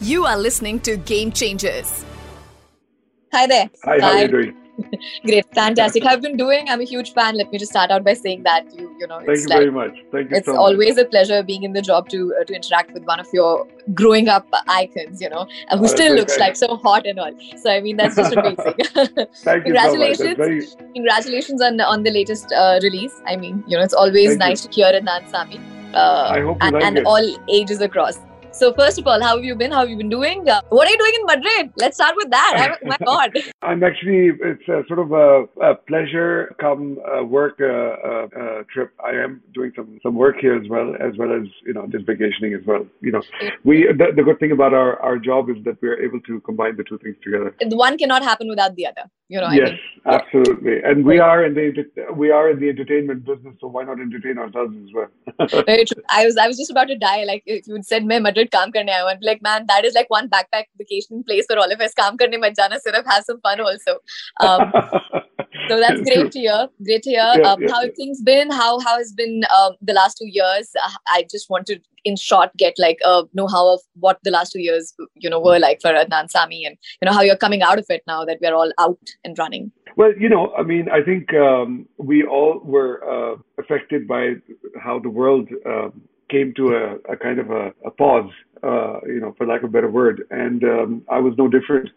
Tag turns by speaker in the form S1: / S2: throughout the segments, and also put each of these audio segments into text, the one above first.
S1: You are listening to Game Changers.
S2: Hi there.
S3: Hi, how are you doing?
S2: Great, fantastic. I've been doing. I'm a huge fan. Let me just start out by saying that you, you know,
S3: Thank
S2: it's
S3: you
S2: like
S3: very much. Thank you
S2: it's
S3: so
S2: always a pleasure being in the job to uh, to interact with one of your growing up icons. You know, uh, who
S3: Oh,
S2: still looks
S3: okay.
S2: like so hot and all. So I mean, that's just amazing.
S3: much. Thank you
S2: Congratulations.
S3: so much. Very,
S2: Congratulations on on the latest uh, release. I mean, you know, it's always
S3: Thank you.
S2: nice to hear Adnan Sami. Uh,
S3: I hope you
S2: and,
S3: like
S2: and
S3: it.
S2: all ages across. So first of all, how have you been? How have you been doing? Uh, what are you doing in Madrid? Let's start with that. My God.
S3: I'm actually, it's a sort of a, a pleasure come uh, work uh, uh, uh, trip. I am doing some, some work here as well, as well as, you know, just vacationing as well. You know, we, the, the good thing about our, our job is that we're able to combine the two things together.
S2: The one cannot happen without the other. You know, I
S3: yes,
S2: think.
S3: absolutely. And we are in the, enter- we are in the entertainment business, so why not entertain ourselves as well?
S2: Very true. I was I was just about to die. Like if you had said मैं Madrid काम करने आया हूँ, I'd be like man, that is like one backpack vacation place for all of us. काम करने मत जाना, सिर्फ have some fun also. Um, so that's great to hear. Great to hear.
S3: Yeah,
S2: um,
S3: yeah,
S2: how
S3: yeah.
S2: have things been? How how has been um, the last two years? Uh, I just want to, in short, get like a know-how of what the last two years, you know, were like for Adnan Sami, and you know how you're coming out of it now that we're all out and running.
S3: Well, you know, I mean, I think um, we all were uh, affected by how the world um, came to a, a kind of a, a pause, uh, you know, for lack of a better word. And um, I was no different.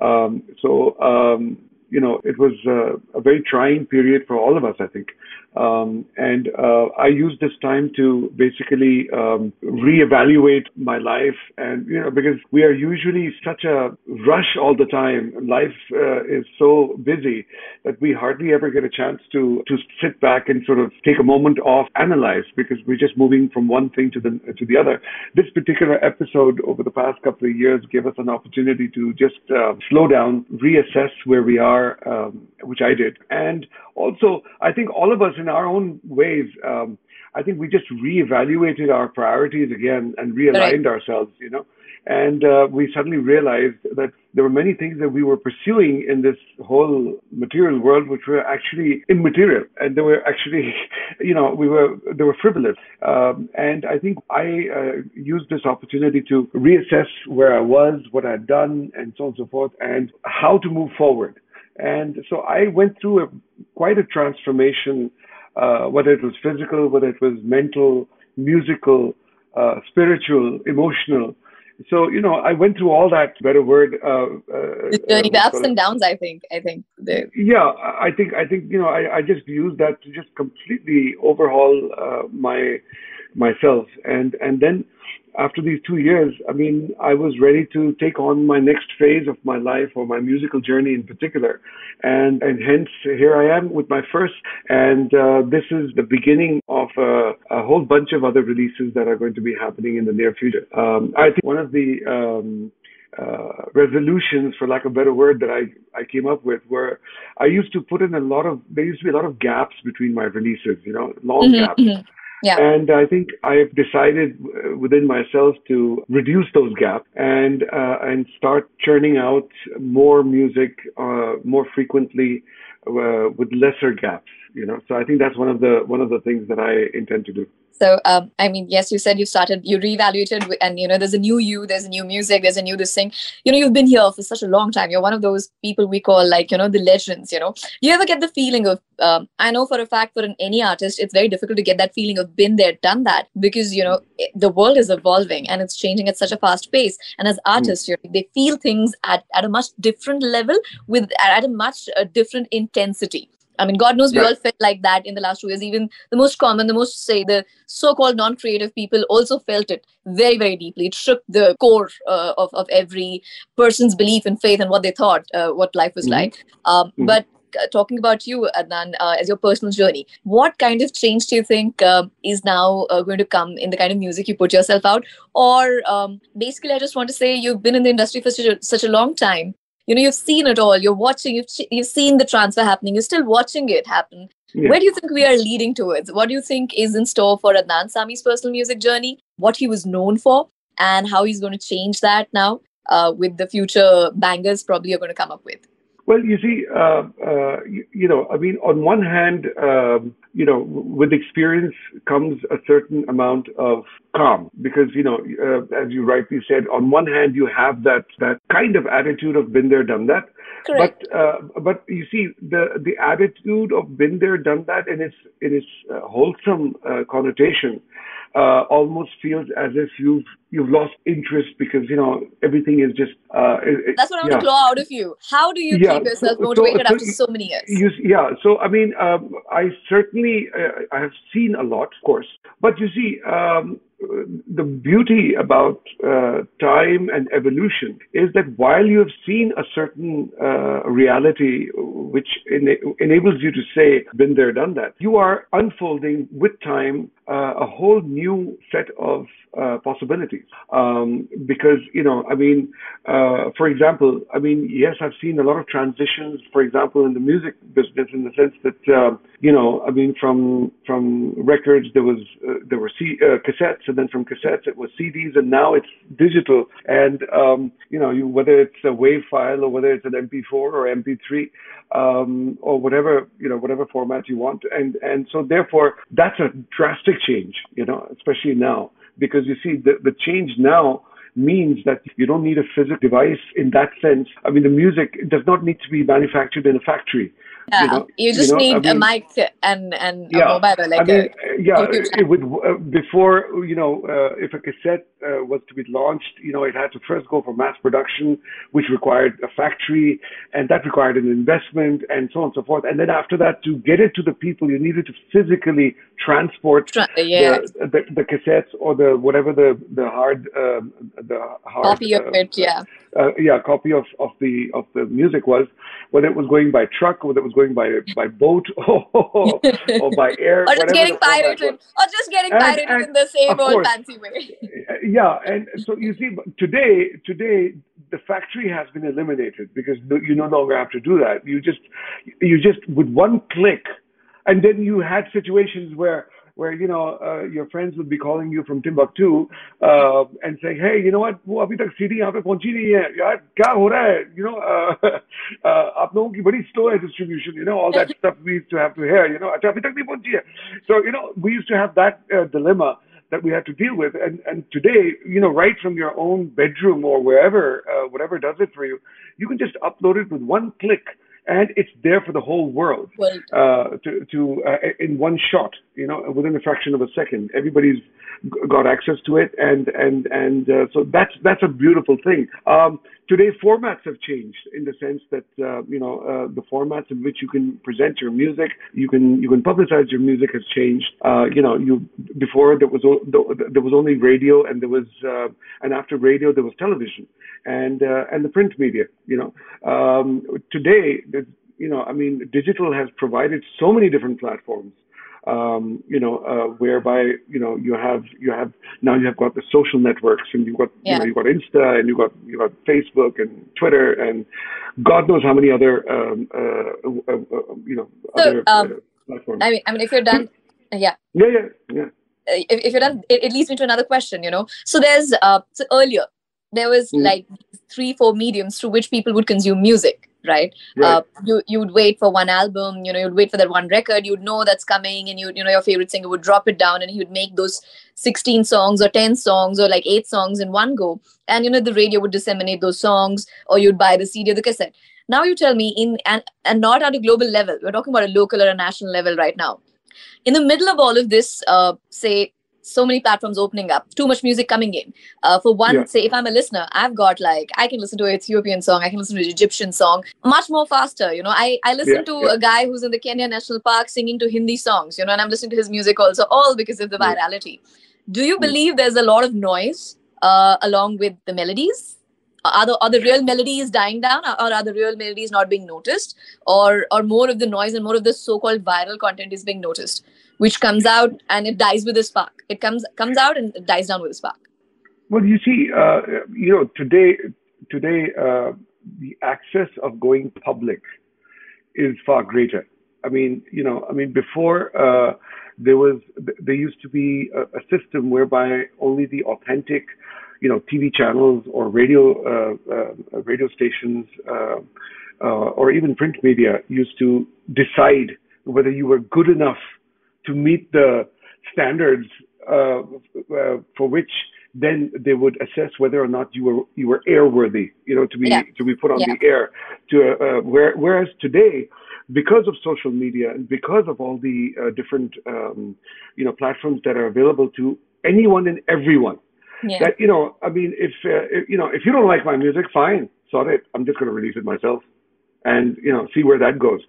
S3: Um, so, um, you know, it was uh, a very trying period for all of us, I think. Um, and uh, I used this time to basically um, reevaluate my life, and you know, because we are usually such a rush all the time. Life uh, is so busy that we hardly ever get a chance to to sit back and sort of take a moment off, analyze, because we're just moving from one thing to the to the other. This particular episode over the past couple of years gave us an opportunity to just uh, slow down, reassess where we are, um, which I did, and also I think all of us in our own ways. Um, I think we just reevaluated our priorities again and realigned ourselves, you know. And uh, we suddenly realized that there were many things that we were pursuing in this whole material world, which were actually immaterial, and they were actually, you know, we were they were frivolous. Um, and I think I uh, used this opportunity to reassess where I was, what I had done, and so on and so forth, and how to move forward. And so I went through a quite a transformation, uh, whether it was physical, whether it was mental, musical, uh, spiritual, emotional. So you know, I went through all that. Better word. Uh, uh,
S2: The ups and downs. I think. I think. The,
S3: yeah, I I think I think you know I, I just used that to just completely overhaul uh, my myself and and then after these two years, I mean, I was ready to take on my next phase of my life or my musical journey in particular, and and hence here I am with my first, and uh, this is the beginning of a, a whole bunch of other releases that are going to be happening in the near future. Um, I think one of the um, uh, resolutions, for lack of a better word, that I, I came up with were I used to put in a lot of, there used to be a lot of gaps between my releases, you know, long
S2: Mhm,
S3: gaps.
S2: mhm. Yeah.
S3: And I think I've decided within myself to reduce those gaps and uh, and start churning out more music uh, more frequently uh, with lesser gaps. You know, so I think that's one of the one of the things that I intend to do.
S2: So, um, I mean, yes, you said you started, you reevaluated, and you know, there's a new you, there's a new music, there's a new this thing. You know, you've been here for such a long time. You're one of those people we call like, you know, the legends. You know, you ever get the feeling of? Um, I know for a fact, for an, any artist, it's very difficult to get that feeling of been there, done that, because you know it- the world is evolving and it's changing at such a fast pace. And as artists, you know, they feel things at at a much different level with at a much uh, different intensity. I mean, God knows we
S3: Right.
S2: all felt like that in the last two years. Even the most common, the most say the so-called non-creative people also felt it very, very deeply. It shook the core uh, of of every person's belief and faith and what they thought, uh, what life was
S3: Mhm.
S2: like. Um,
S3: Mhm.
S2: But uh, talking about you, Adnan, uh, as your personal journey, what kind of change do you think um is now uh, going to come in the kind of music you put yourself out? Or um, basically, I just want to say you've been in the industry for such a, such a long time. You know, you've seen it all. You're watching. You've you've seen the transfer happening. You're still watching it happen.
S3: Yeah.
S2: Where do you think we are leading towards? What do you think is in store for Adnan Sami's personal music journey? What he was known for, and how he's going to change that now uh, with the future bangers probably you're going to come up with.
S3: Well, you see, uh, uh, you, you, know, I mean, on one hand, um, you know, with experience comes a certain amount of calm because, you know, uh, as you rightly said, on one hand, you have that, that kind of attitude of been there, done that.
S2: Correct.
S3: But, uh, but you see, the, the attitude of been there, done that in its, in its uh, wholesome uh, connotation uh, almost feels as if you've you've lost interest because you know everything is just. Uh,
S2: it, That's what I want yeah. to claw out of you. How do you yeah. keep yourself motivated so, so, after so many years?
S3: You, yeah, so I mean, um, I certainly uh, I have seen a lot, of course, but you see. Um, the beauty about uh, time and evolution is that while you have seen a certain uh, reality which ena- enables you to say, been there, done that, you are unfolding with time a whole new set of uh, possibilities. Um, because, you know, I mean, uh, for example, I mean, yes, I've seen a lot of transitions, for example, in the music business in the sense that, uh, you know, I mean, from, from records, there was, uh, there were C- uh, cassettes and then from cassettes, it was CDs and now it's digital. And, um, you know, you, whether it's a WAV file or whether it's an MP4 or MP3, um, or whatever, you know, whatever format you want. And, and so therefore, that's a drastic change, you know, especially now because you see the, the change now means that you don't need a physical device in that sense. I mean, the music does not need to be manufactured in a factory.
S2: Yeah, you, know, you just you know, need I mean, a mic and and yeah, a mobile, like I mean,
S3: a yeah. It would uh, before you know, uh, if a cassette uh, was to be launched, you know, it had to first go for mass production, which required a factory, and that required an investment, and so on and so forth. And then after that, to get it to the people, you needed to physically transport
S2: Tra- yeah.
S3: the, the, the cassettes or the whatever the the hard uh, the hard
S2: copy of uh, it, yeah,
S3: uh, yeah, copy of of the of the music was, whether it was going by truck, whether it was going by by boat or, or by air,
S2: or just getting pirated, or just getting and, pirated and in the same old course, fancy way.
S3: yeah, and so you see, today today the factory has been eliminated because you no longer have to do that. You just you just with one click, and then you had situations where where you know uh, your friends would be calling you from Timbuktu uh, and saying, "Hey, you know what? वो अभी तक CD यहाँ पे पहुंची नहीं है यार क्या हो रहा है? You know, uh, uh, आप लोगों की बड़ी slow है distribution. You know, all that stuff we used to have to hear. You know, अच्छा अभी तक नहीं पहुंची है. So you know, we used to have that uh, dilemma that we had to deal with. And and today, you know, right from your own bedroom or wherever, uh, whatever does it for you, you can just upload it with one click and it's there for the whole world uh, to, to uh, in one shot. You know, within a fraction of a second, everybody's got access to it, and and and uh, so that's that's a beautiful thing. Um, today, formats have changed in the sense that uh, you know uh, the formats in which you can present your music, you can you can publicize your music has changed. Uh, you know, you before there was there was only radio, and there was and after radio there was television, and and the print media. You know, um, today you know, I mean, digital has provided so many different platforms. Um, you know, uh, whereby you know you have you have now you have got the social networks and you've got yeah. you know you've got Insta and you've got you got Facebook and Twitter and God knows how many other um, uh, uh, uh you know so, other um, uh, platforms.
S2: I mean, I mean, if you're done, yeah,
S3: yeah, yeah, yeah.
S2: Uh, if, if you're done, it, it, leads me to another question. You know, so there's uh, so earlier there was mm. like three, four mediums through which people would consume music right, right. Uh, you you would wait for one album you know you'd wait for that one record you'd know that's coming and you you know your favorite singer would drop it down and he would make those 16 songs or 10 songs or like 8 songs in one go. And you know the radio would disseminate those songs or you'd buy the cd or the cassette. Now you tell me in and and not at a global level we're talking about a local or a national level right now. In the middle of all of this uh, say so many platforms opening up, too much music coming in. Uh, for one, yeah. say if I'm a listener, I've got like I can listen to an Ethiopian song, I can listen to an Egyptian song, much more faster. You know, I I listen yeah, to yeah. a guy who's in the Kenya National Park singing to Hindi songs. You know, and I'm listening to his music also, all because of the virality. Do you believe there's a lot of noise uh, along with the melodies? Are the, are the real melodies dying down or are the real melodies not being noticed or or more of the noise and more of the so-called viral content is being noticed which comes out and it dies with a spark. It comes comes out and it dies down with a spark.
S3: Well, you see, uh, you know, today today uh, the access of going public is far greater. I mean, you know, I mean, before uh, there was there used to be a, a, system whereby only the authentic, you know, TV channels or radio uh, uh, radio stations uh, uh, or even print media used to decide whether you were good enough to meet the standards uh, uh, for which then they would assess whether or not you were you were airworthy, you know, to be
S2: Yeah.
S3: to be put on
S2: Yeah.
S3: the air. To uh, where, whereas today, because of social media and because of all the uh, different um, you know platforms that are available to anyone and everyone,
S2: Yeah.
S3: that you know, I mean, if, uh, if you know, if you don't like my music, fine, sort it. I'm just going to release it myself, and you know, see where that goes.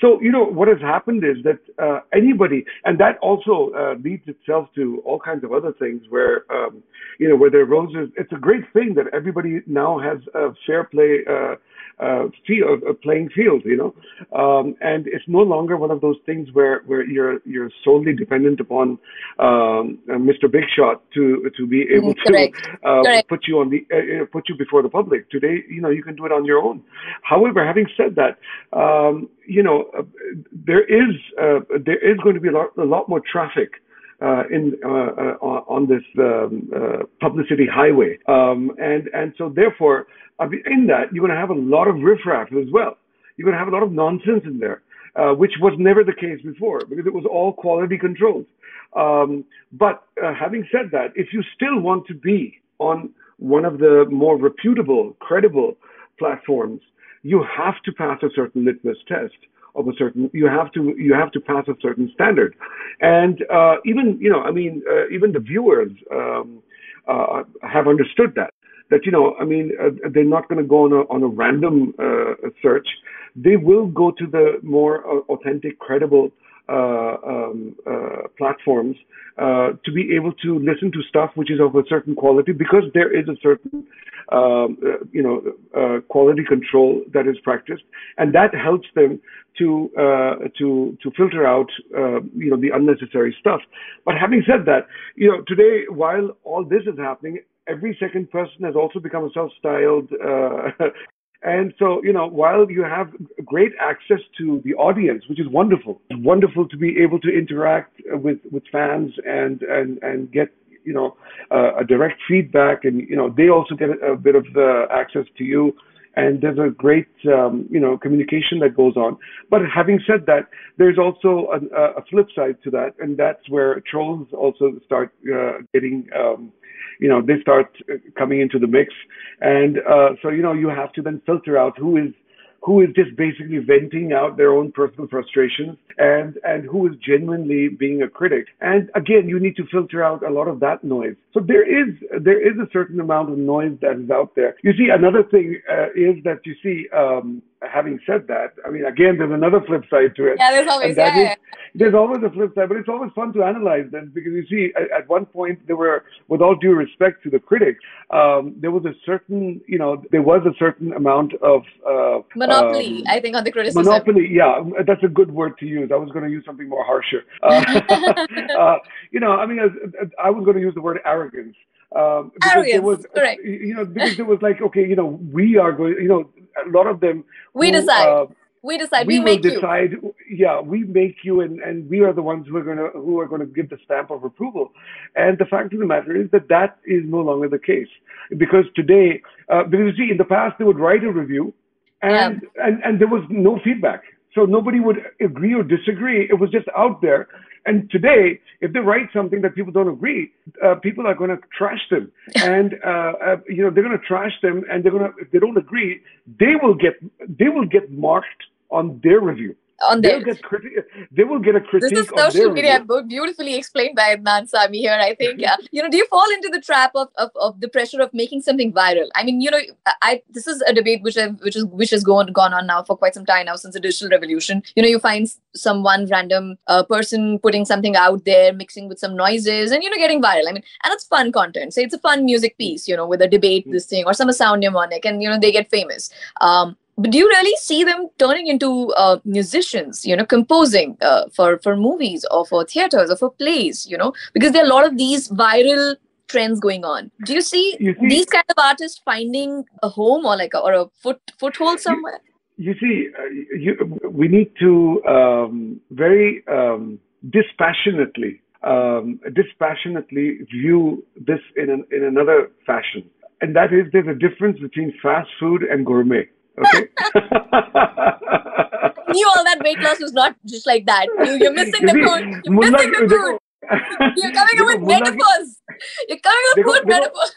S3: So you know, what has happened is that uh, anybody, and that also uh, leads itself to all kinds of other things where um, you know, where there are roses. It's a great thing that everybody now has a fair play. Uh, uh, field, a playing field, you know, um, and it's no longer one of those things where, where you're you're solely dependent upon um, uh, Mr. Big Shot to to be able
S2: Mm, correct.
S3: to uh,
S2: Correct.
S3: put you on the uh, uh, put you before the public. Today, you know, you can do it on your own. However, having said that, um, you know, uh, there is uh, there is going to be a lot, a lot more traffic uh, in uh, uh, on this um, uh, publicity highway, um, and and so therefore, I in that you're going to have a lot of riffraff as well. You're going to have a lot of nonsense in there, uh, which was never the case before because it was all quality controlled. Um, but uh, having said that, if you still want to be on one of the more reputable, credible platforms, you have to pass a certain litmus test of a certain. You have to you have to pass a certain standard, and uh, even you know, I mean, uh, even the viewers um, uh, have understood that. That you know, I mean, uh, they're not going to go on a on a random uh, search. They will go to the more uh, authentic, credible um, uh, platforms uh, to be able to listen to stuff which is of a certain quality because there is a certain um, uh, you know uh, quality control that is practiced. And that helps them to uh, to to filter out uh, you know the unnecessary stuff. But having said that you know today while all this is happening every second person has also become a self-styled uh, And so, you know, while you have great access to the audience, which is wonderful, it's wonderful to be able to interact with, with fans and, and, and get, you know, uh, a direct feedback. And, you know, they also get a, bit of access to you. And there's a great, um, you know, communication that goes on. But having said that, there's also a, a flip side to that. And that's where trolls also start uh, getting, um, you know, they start uh, coming into the mix. And uh, so, you know, you have to then filter out who is who is just basically venting out their own personal frustrations and and who is genuinely being a critic. And again, you need to filter out a lot of that noise. So there is there is a certain amount of noise that is out there. You see, another thing uh, is that you see. Um, having said that, I mean, again, there's another flip side to it.
S2: Yeah, there's always yeah,
S3: is- there's always a flip side, but it's always fun to analyze them because you see, at, at one point there were, with all due respect to the critics, um, there was a certain, you know, there was a certain amount of uh,
S2: monopoly.
S3: um,
S2: I think on the criticism.
S3: Monopoly, yeah, that's a good word to use. I was going to use something more harsher. Uh, uh, you know, I mean, I, I was going to use the word arrogance. Um, because there
S2: Arrogance,
S3: was,
S2: correct.
S3: You know, because there was like, okay, you know, we are going, you know, a lot of them.
S2: We
S3: who,
S2: decide.
S3: uh,
S2: we decide.
S3: we,
S2: We,
S3: will
S2: make you.
S3: decide. Yeah, we make you, and, and we are the ones who are gonna who are gonna give the stamp of approval. And the fact of the matter is that that is no longer the case because today, uh, because you see, in the past they would write a review, and and and there was no feedback, so nobody would agree or disagree. It was just out there. And today, if they write something that people don't agree, uh, people are going to trash them, and uh, uh, you know they're going to trash them, and they're going to if they don't agree, they will get they will get marked on their review.
S2: On
S3: They'll
S2: there.
S3: get criti- They will get a critique. This is
S2: social media
S3: review.
S2: beautifully explained by Adnan Sami here. I think, yeah. you know, do you fall into the trap of, of, of the pressure of making something viral? I mean, you know, I this is a debate which I've, which is which has gone gone on now for quite some time now since the digital revolution. You know, you find some one random uh, person putting something out there, mixing with some noises, and you know, getting viral. I mean, and it's fun content. Say it's a fun music piece, you know, with a debate,
S3: Mm.
S2: this thing, or some sound mnemonic, and you know, they get famous. Um, but do you really see them turning into uh, musicians you know composing uh, for for movies or for theaters or for plays you know? Because there are a lot of these viral trends going on. Do you see,
S3: You see-
S2: these kind of artists finding a home or like a, or a foot foothold somewhere?
S3: You see, uh, you, we need to um, very um, dispassionately, um, dispassionately view this in an, in another fashion, and that is there's a difference between fast food and gourmet. Okay.
S2: knew all that weight loss was not just like that. You, are missing the food. You're missing the food. You're coming up with metaphors. You're coming up with metaphors.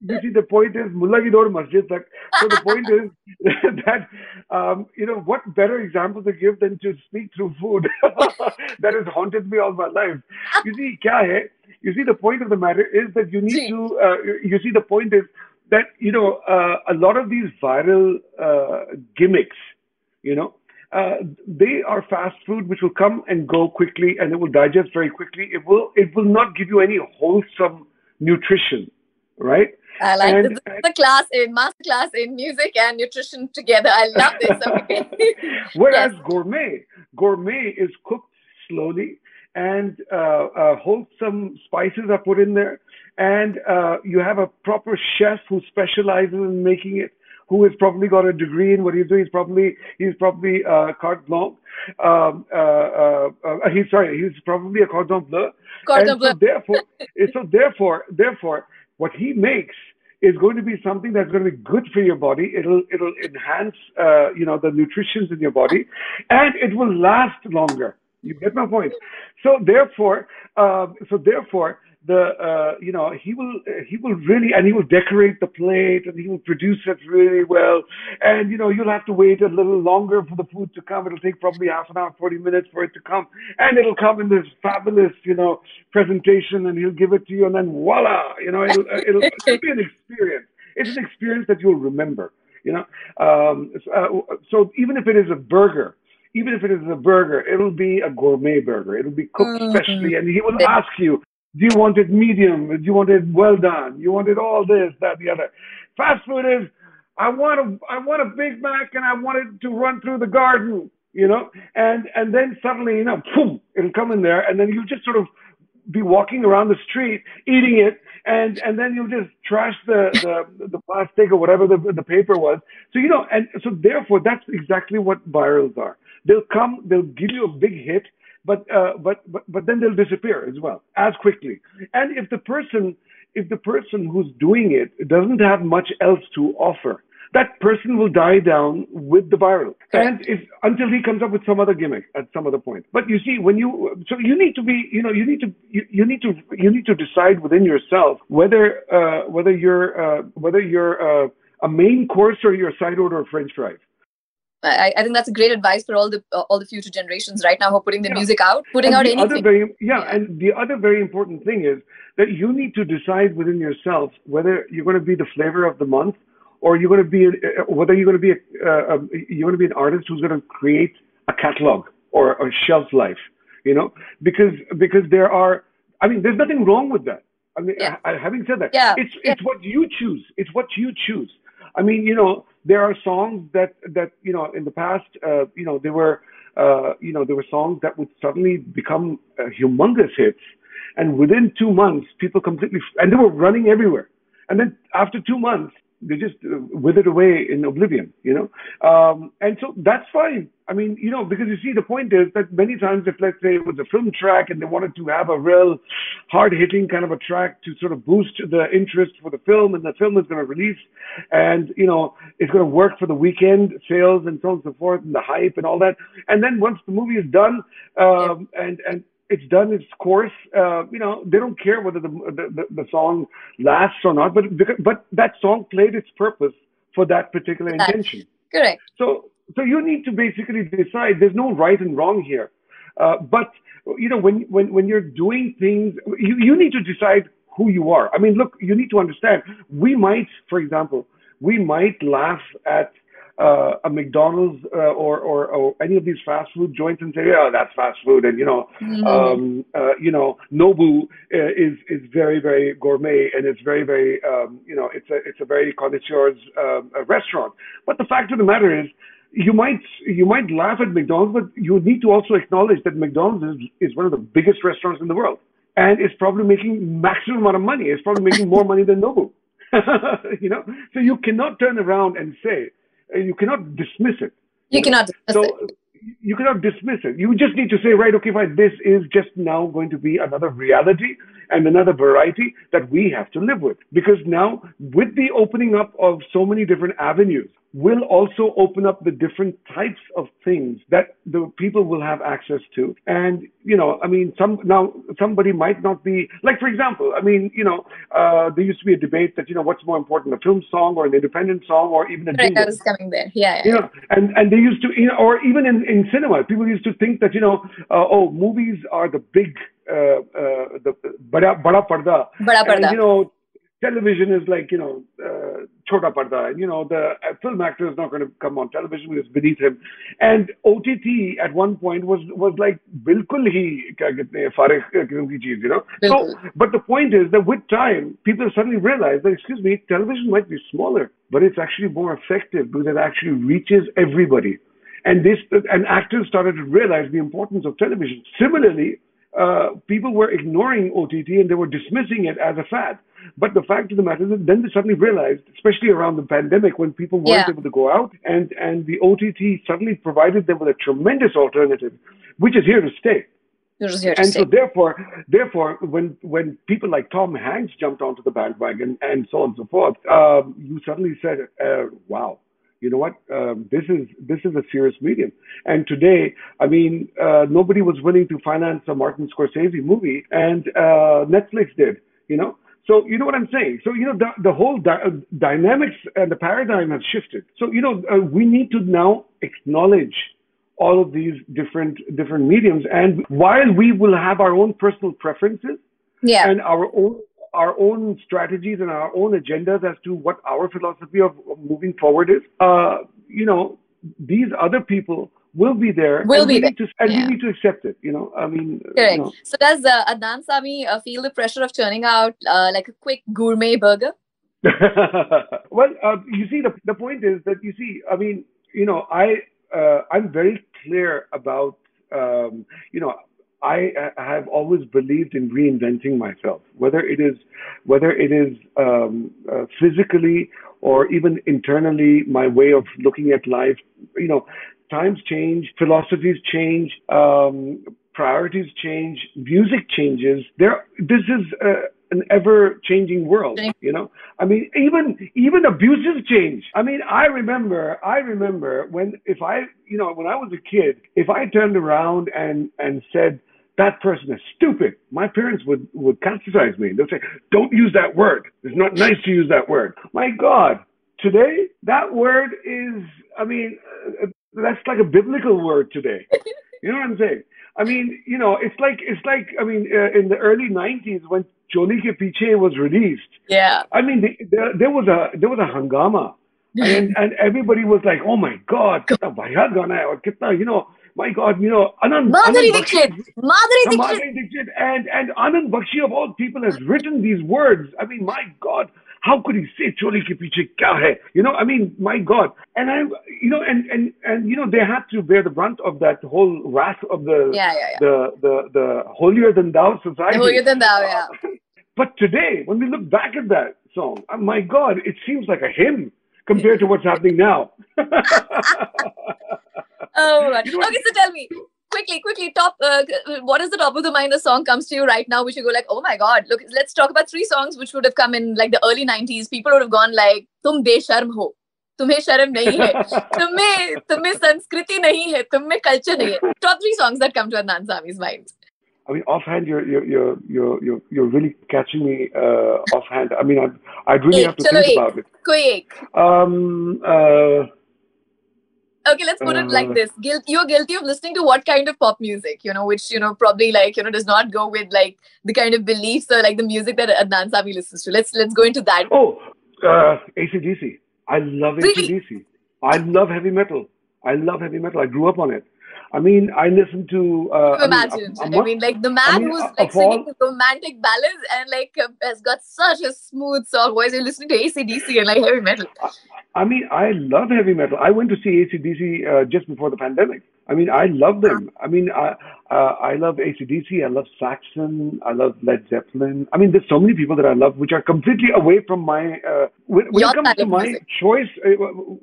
S3: You see, the point is Mullah ki door masjid tak. So the point is that um, you know what better example to give than to speak through food that has haunted me all my life. You see, kya hai? You see, the point of the matter is that you need to. Uh, you see, the point is that, you know, uh, a lot of these viral uh, gimmicks, you know, uh, they are fast food which will come and go quickly and it will digest very quickly. It will, it will not give you any wholesome nutrition, right?
S2: I like
S3: And-
S2: this. This is a class in master class in music and nutrition together. I love this. Okay.
S3: Whereas
S2: Yes.
S3: gourmet, gourmet is cooked slowly and uh, uh, wholesome spices are put in there, and uh, you have a proper chef who specializes in making it, who has probably got a degree in what he's doing. He's probably he's probably uh, carte blanche. Um, uh, uh, uh, he's sorry, he's probably a cordon bleu.
S2: Cordon
S3: and
S2: bleu.
S3: So therefore, so therefore, therefore, what he makes is going to be something that's going to be good for your body. It'll it'll enhance uh, you know the nutritions in your body, and it will last longer. You get my point. So therefore, uh, so therefore, the uh, you know he will he will really and he will decorate the plate and he will produce it really well. And you know you'll have to wait a little longer for the food to come. It'll take probably half an hour, forty minutes for it to come, and it'll come in this fabulous you know presentation, and he'll give it to you, and then voila, you know it'll it'll, it'll be an experience. It's an experience that you'll remember. You know, um, so, uh, so even if it is a burger, even if it is a burger, it'll be a gourmet burger. It'll be cooked
S2: Mhm.
S3: specially, and he will ask you, "Do you want it medium? Do you want it well done? You want it all this, that, the other?" Fast food is, I want a, I want a Big Mac, and I want it to run through the garden, you know, and and then suddenly, you know, boom, it'll come in there, and then you just sort of be walking around the street eating it and and then you'll just trash the the, the plastic or whatever the, the paper was so you know and so therefore that's exactly what virals are they'll come they'll give you a big hit but uh, but but but then they'll disappear as well as quickly. And if the person if the person who's doing it doesn't have much else to offer that person will die down with the viral. And if until he comes up with some other gimmick at some other point. But you see when you so you need to be you know you need to you, you need to you need to decide within yourself whether uh, whether you're uh, whether you're uh, a main course or you're a side order of french fries
S2: I, I think that's a great advice for all the uh, all the future generations right now who are putting the
S3: Yeah.
S2: music out, putting
S3: And
S2: out anything.
S3: Other very, yeah,
S2: Yeah.
S3: and the other very important thing is that you need to decide within yourself whether you're going to be the flavor of the month, or you're going to be uh, whether you're going to be a, uh, um, you're going to be an artist who's going to create a catalog or a shelf life. You know, because because there are, I mean, there's nothing wrong with that. I mean,
S2: Yeah.
S3: I, having said that,
S2: Yeah,
S3: it's it's what you choose. It's what you choose. I mean, you know, there are songs that that you know in the past, uh, you know, there were uh, you know there were songs that would suddenly become uh, humongous hits, and within two months, people completely and they were running everywhere, and then after two months, they just uh, withered away in oblivion. You know, um, and so that's fine. I mean, you know, because you see, the point is that many times, if let's say it was a film track and they wanted to have a real hard-hitting kind of a track to sort of boost the interest for the film, and the film is going to release, and you know, it's going to work for the weekend sales and so on and so forth, and the hype and all that. And then once the movie is done, um, and and it's done its course, uh, you know, they don't care whether the the, the, song lasts or not, but but that song played its purpose for that particular
S2: That-
S3: intention.
S2: Correct.
S3: So, so you need to basically decide. There's no right and wrong here, uh, but you know, when when when you're doing things, you you need to decide who you are. I mean, look, you need to understand. We might, for example, we might laugh at uh, a McDonald's uh, or, or or any of these fast food joints and say, "Yeah, that's fast food," and you know,
S2: Mhm.
S3: um, uh, you know, Nobu uh, is is very very gourmet and it's very very um, you know it's a it's a very connoisseur's um, restaurant. But the fact of the matter is, you might you might laugh at McDonald's, but you need to also acknowledge that McDonald's is, is one of the biggest restaurants in the world, and it's probably making maximum amount of money. It's probably making more money than Nobu. you know, so you cannot turn around and say Uh, you cannot dismiss it.
S2: You cannot dismiss
S3: So
S2: it.
S3: you cannot dismiss it. You just need to say, right, okay, fine, this is just now going to be another reality, and another variety that we have to live with. Because now, with the opening up of so many different avenues, will also open up the different types of things that the people will have access to. And, you know, I mean, some now somebody might not be like, for example, I mean, you know, uh, there used to be a debate that, you know, what's more important, a film song or an independent song or even a
S2: Right,
S3: jingle.
S2: I was coming there. Yeah, yeah.
S3: You know, and, and they used to, you know, or even in, in cinema, people used to think that, you know, uh, oh, movies are the big, the bada bada parda.
S2: Bada parda.
S3: And, you know, television is like you know uh, chota parda. And, you know, the film actor is not going to come on television because it's beneath him. And OTT at one point was was like bilkul hi kya ki cheez, you know. So, but the point is that with time, people suddenly realized that excuse me, television might be smaller, but it's actually more effective because it actually reaches everybody. And this, and actors started to realize the importance of television. Similarly, uh, people were ignoring OTT and they were dismissing it as a fad. But the fact of the matter is that then they suddenly realized, especially around the pandemic when people weren't
S2: Yeah.
S3: able to go out and, and the OTT suddenly provided them with a tremendous alternative, which is here to stay.
S2: You're just here to
S3: And so therefore, therefore, when when people like Tom Hanks jumped onto the bandwagon and so on and so forth, um, you suddenly said, uh, "Wow, you know what? Um, this is this is a serious medium." And today, I mean, uh, nobody was willing to finance a Martin Scorsese movie, and uh, Netflix did. You know. So you know what I'm saying. So you know the the whole dy- uh, dynamics and the paradigm have shifted. So you know uh, we need to now acknowledge all of these different different mediums and while we will have our own personal preferences
S2: Yeah.
S3: and our own our own strategies and our own agendas as to what our philosophy of, moving forward is uh, you know these other people will be there
S2: Will
S3: and
S2: be
S3: we
S2: there.
S3: need to and
S2: Yeah.
S3: we need to accept it you know i mean
S2: Correct.
S3: you know,
S2: So does uh, Adnan Sami uh, feel the pressure of churning out uh, like a quick gourmet burger?
S3: well, uh, you see, the the point is that you see, I mean, you know, I uh, I'm very clear about, um, you know, I, I have always believed in reinventing myself, whether it is whether it is um, uh, physically or even internally, my way of looking at life. You know, times change, philosophies change. Um, priorities change, music changes. There, this is uh, an ever-changing world. You know, I mean, even even abuses change. I mean, I remember, I remember when if I, you know, when I was a kid, if I turned around and and said that person is stupid, my parents would would criticize me. They'd say, "Don't use that word. It's not nice to use that word." My God, today that word is. I mean, uh, that's like a biblical word today. You know what I'm saying? I mean, you know, it's like it's like I mean, uh, in the early '90s when Choli Ke Piche was released,
S2: Yeah.
S3: I mean, the, there, there was a there was a hangama, and and everybody was like, "Oh my God, kitna bhayat gana hai, aur kitna, you know, my God, you know, Anand,
S2: Madhuri
S3: Anand
S2: Dixit.
S3: Bakshi-
S2: Madhuri
S3: now,
S2: Dixit.
S3: Madhuri Dixit and and Anand Bakshi of all people has written these words. I mean, my God, how could he say Choli ke piche kya hai? You know, I mean, my God. And I, you know, and and and you know, they had to bear the brunt of that whole wrath of the
S2: Yeah, yeah, yeah.
S3: the the the holier than thou society.
S2: Holier than thou, yeah.
S3: But today, when we look back at that song, uh, my God, it seems like a hymn compared to what's happening now.
S2: Oh, my God.
S3: You know
S2: Okay, so tell me Quickly, quickly, top. Uh, what is the top of the mind? The song comes to you right now, which you go like, "Oh my God!" Look, let's talk about three songs which would have come in like the early '90s. People would have gone like, "तुम बेशर्म हो, तुम्हें शर्म नहीं है, तुम्हें तुम्हें संस्कृति नहीं है, तुम्हें culture नहीं है." Top three songs that come to Adnan Sami's mind.
S3: I mean, offhand, you're you're you're you're you're, you're really catching me uh, offhand. I mean, I'd, I'd really
S2: Ek,
S3: have to
S2: chalo
S3: think
S2: ek.
S3: about it.
S2: कोई एक.
S3: Um, uh,
S2: Okay, let's put it like
S3: Uh,
S2: this: Guilt, you're guilty of listening to what kind of pop music? You know, which you know probably like you know does not go with like the kind of beliefs or like the music that Adnan Sami listens to. Let's let's go into that.
S3: oh, uh, ACDC. I love
S2: Really?
S3: ACDC. I love heavy metal. I love heavy metal. I grew up on it. I mean, I listen to. Uh, I mean,
S2: Imagine, I mean, like the man
S3: mean,
S2: who's like
S3: of all-
S2: singing romantic ballads and like uh, has got such a smooth soft voice. You're listening to ACDC and like heavy metal.
S3: I mean, I love heavy metal. I went to see ACDC uh, just before the pandemic. I mean, I love them. I mean, I Uh, I love ACDC. I love Saxon. I love Led Zeppelin. I mean, there's so many people that I love, which are completely away from my. Uh, when, when it comes to my
S2: music.
S3: choice, uh,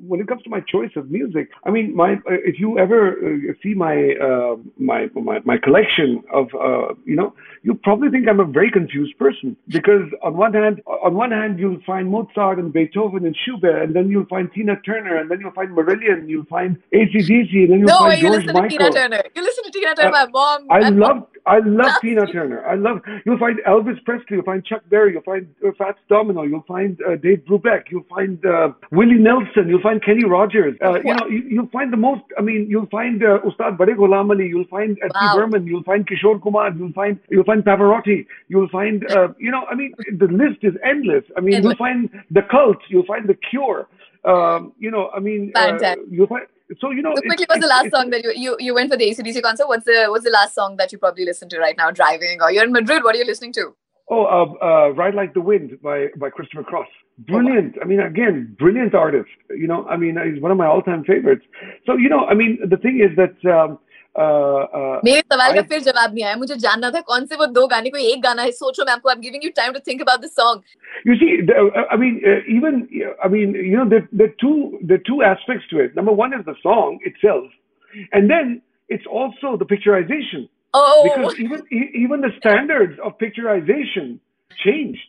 S3: when it comes to my choice of music, I mean, my uh, if you ever uh, see my uh, my my my collection of uh, you know, you probably think I'm a very confused person because on one hand, on one hand, you'll find Mozart and Beethoven and Schubert, and then you'll find Tina Turner, and then you'll find Marillion, you'll find ACDC, and then you'll
S2: No way,
S3: find
S2: you
S3: George
S2: listen to Tina Turner. You listen to Tina Turner.
S3: Uh,
S2: mom.
S3: I love I love Tina. Turner. I love you'll find Elvis Presley, you'll find Chuck Berry, you'll find uh, Fats Domino, you'll find uh, Dave Brubeck, you'll find uh, Willie Nelson, you'll find Kenny Rogers. Uh, you know, you, you'll find the most. I mean, you'll find uh, Ustad Bade Ghulam Ali, you'll find F.T.
S2: Wow.
S3: Burman, you'll find Kishore Kumar, you'll find you'll find Pavarotti, you'll find uh, you know. I mean, the list is endless. I mean,
S2: Endless.
S3: you'll find the Cult, you'll find the Cure. Um, you know, I mean, uh, you'll find. So you know,
S2: So quickly, what's the last song that you, you you went for the ACDC concert? What's the what's the last song that you probably listen to right now, driving, or you're in Madrid? What are you listening to?
S3: Oh, uh, uh, Ride Like the Wind by, by Christopher Cross. Brilliant. I mean, again, brilliant artist. You know, I mean, he's one of my all-time favorites. So, you know, I mean, the thing is that, um,
S2: मेरे सवाल का फिर जवाब नहीं आया मुझे जानना था कौन से वो दो गाने कोई एक गाना है सोचो मैं आपको I am giving you time to think about the song
S3: you see I mean even I mean you know the two the two aspects to it number 1 is the song itself and then it's also the
S2: picturisation
S3: because even even the standards of picturisation changed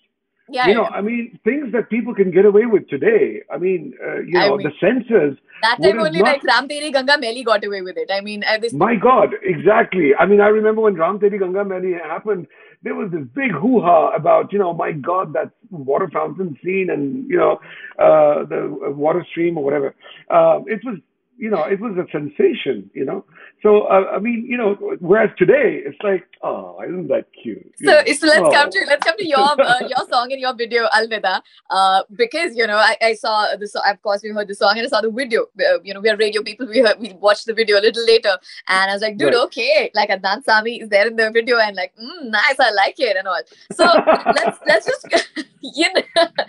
S2: yeah,
S3: you know. I mean, things that people can get away with today. I mean, uh, you
S2: I
S3: know,
S2: mean-
S3: the censors.
S2: that time only
S3: not-
S2: like Ram Teri Ganga Maili got away with it I mean uh, this
S3: My God, exactly. I mean, I remember when Ram Teri Ganga Maili happened, there was this big hoo-ha about, you know, my God, that water fountain scene and, you know, uh, the uh, water stream or whatever. Um, it was, you know, it was a sensation, you know. So, uh, I mean, you know, whereas today, it's like, oh, isn't that cute? You
S2: So,
S3: know?
S2: so let's
S3: Oh.
S2: come to let's come to your uh, your song and your video Alvida uh, because you know I, I saw the song of course we heard the song and I saw the video uh, you know we are radio people we heard, we watched the video a little later and I was like dude
S3: Right.
S2: okay like Adnan Sami is there in the video and like mm, nice I like it and all so let's let's just you know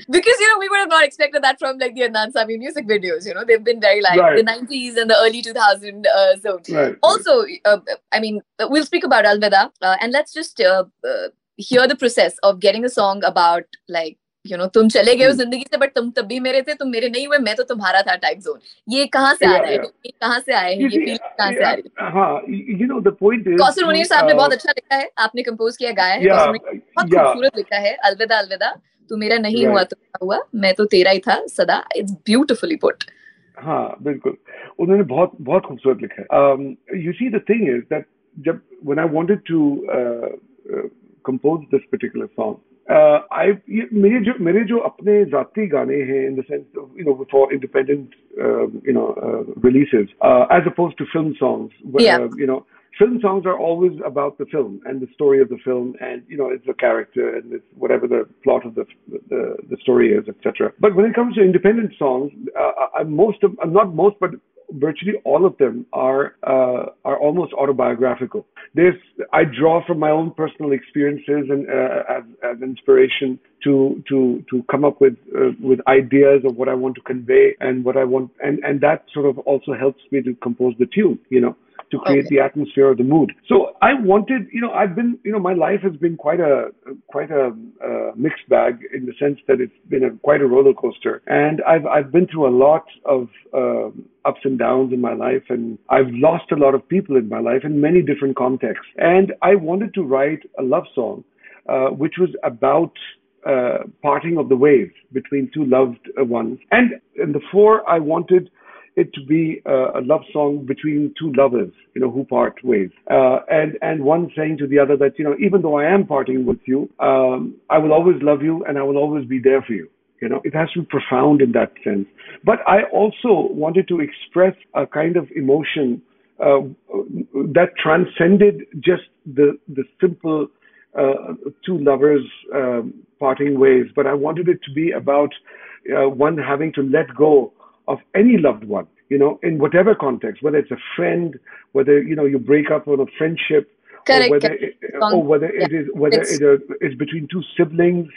S2: because you know we would have not expected that from like the Adnan Sami music videos you know they've been very like
S3: Right.
S2: the 90s and the early 2000 uh, zone
S3: Right.
S2: also uh, i mean uh, we'll speak about alvida uh, and let's just uh, uh, hear the process of getting a song about like you know तुम चले गए हो
S3: Hmm.
S2: ज़िंदगी से but तुम तब भी मेरे थे तुम मेरे नहीं हुए मैं तो तुम्हारा था टाइप जोन ये कहाँ से आ रहा है ये कहाँ से आए हैं ये फीलिंग कहाँ से आ रही है
S3: uh, हाँ, you you know, the point is.
S2: Kausar Munir sahab ने
S3: uh,
S2: बहुत अच्छा लिखा है आपने कंपोज किया गाया है बहुत. खूबसूरत लिखा है अलविदा अलविदा तू मेरा नहीं
S3: Right.
S2: हुआ तो क्या हुआ? मैं तो तेरा ही था सदा। इट्स ब्यूटिफुली पुट
S3: हाँ बिल्कुल। उन्होंने बहुत बहुत खूबसूरत लिखा है। You see the thing is that जब when I wanted to compose this particular song I मेरे जो मेरे जो अपने जाती गाने हैं in the sense you know for independent you know releases as oppose to film
S2: songs
S3: you know film songs are always about the film and the story of the film and you know it's the character and it's whatever the plot of the the, the story is etc but when it comes to independent songs uh, most of not most but virtually all of them are uh, are almost autobiographical. There's I draw from my own personal experiences and uh, as, as inspiration to to to come up with uh, with ideas of what I want to convey and what I want and and that sort of also helps me to compose the tune you know to create
S2: Okay.
S3: the atmosphere of the mood. So I wanted, you know, I've been, you know, my life has been quite a quite a uh, mixed bag in the sense that it's been a quite a roller coaster, and I've I've been through a lot of um, ups and downs in my life, and I've lost a lot of people in my life in many different contexts, and I wanted to write a love song, uh, which was about uh, parting of the ways between two loved ones. And in the four, I wanted it to be uh, a love song between two lovers, you know, who part ways. Uh, and, and one saying to the other that, you know, even though I am parting with you, um, I will always love you and I will always be there for you. You know, it has to be profound in that sense. But I also wanted to express a kind of emotion uh, that transcended just the the simple uh, two lovers um, parting ways. But I wanted it to be about uh, one having to let go of any loved one. You know, in whatever context, whether it's a friend, whether you know you break up on a friendship,
S2: Correct,
S3: or whether it, or whether it is whether
S2: It's-
S3: it uh, is between two siblings,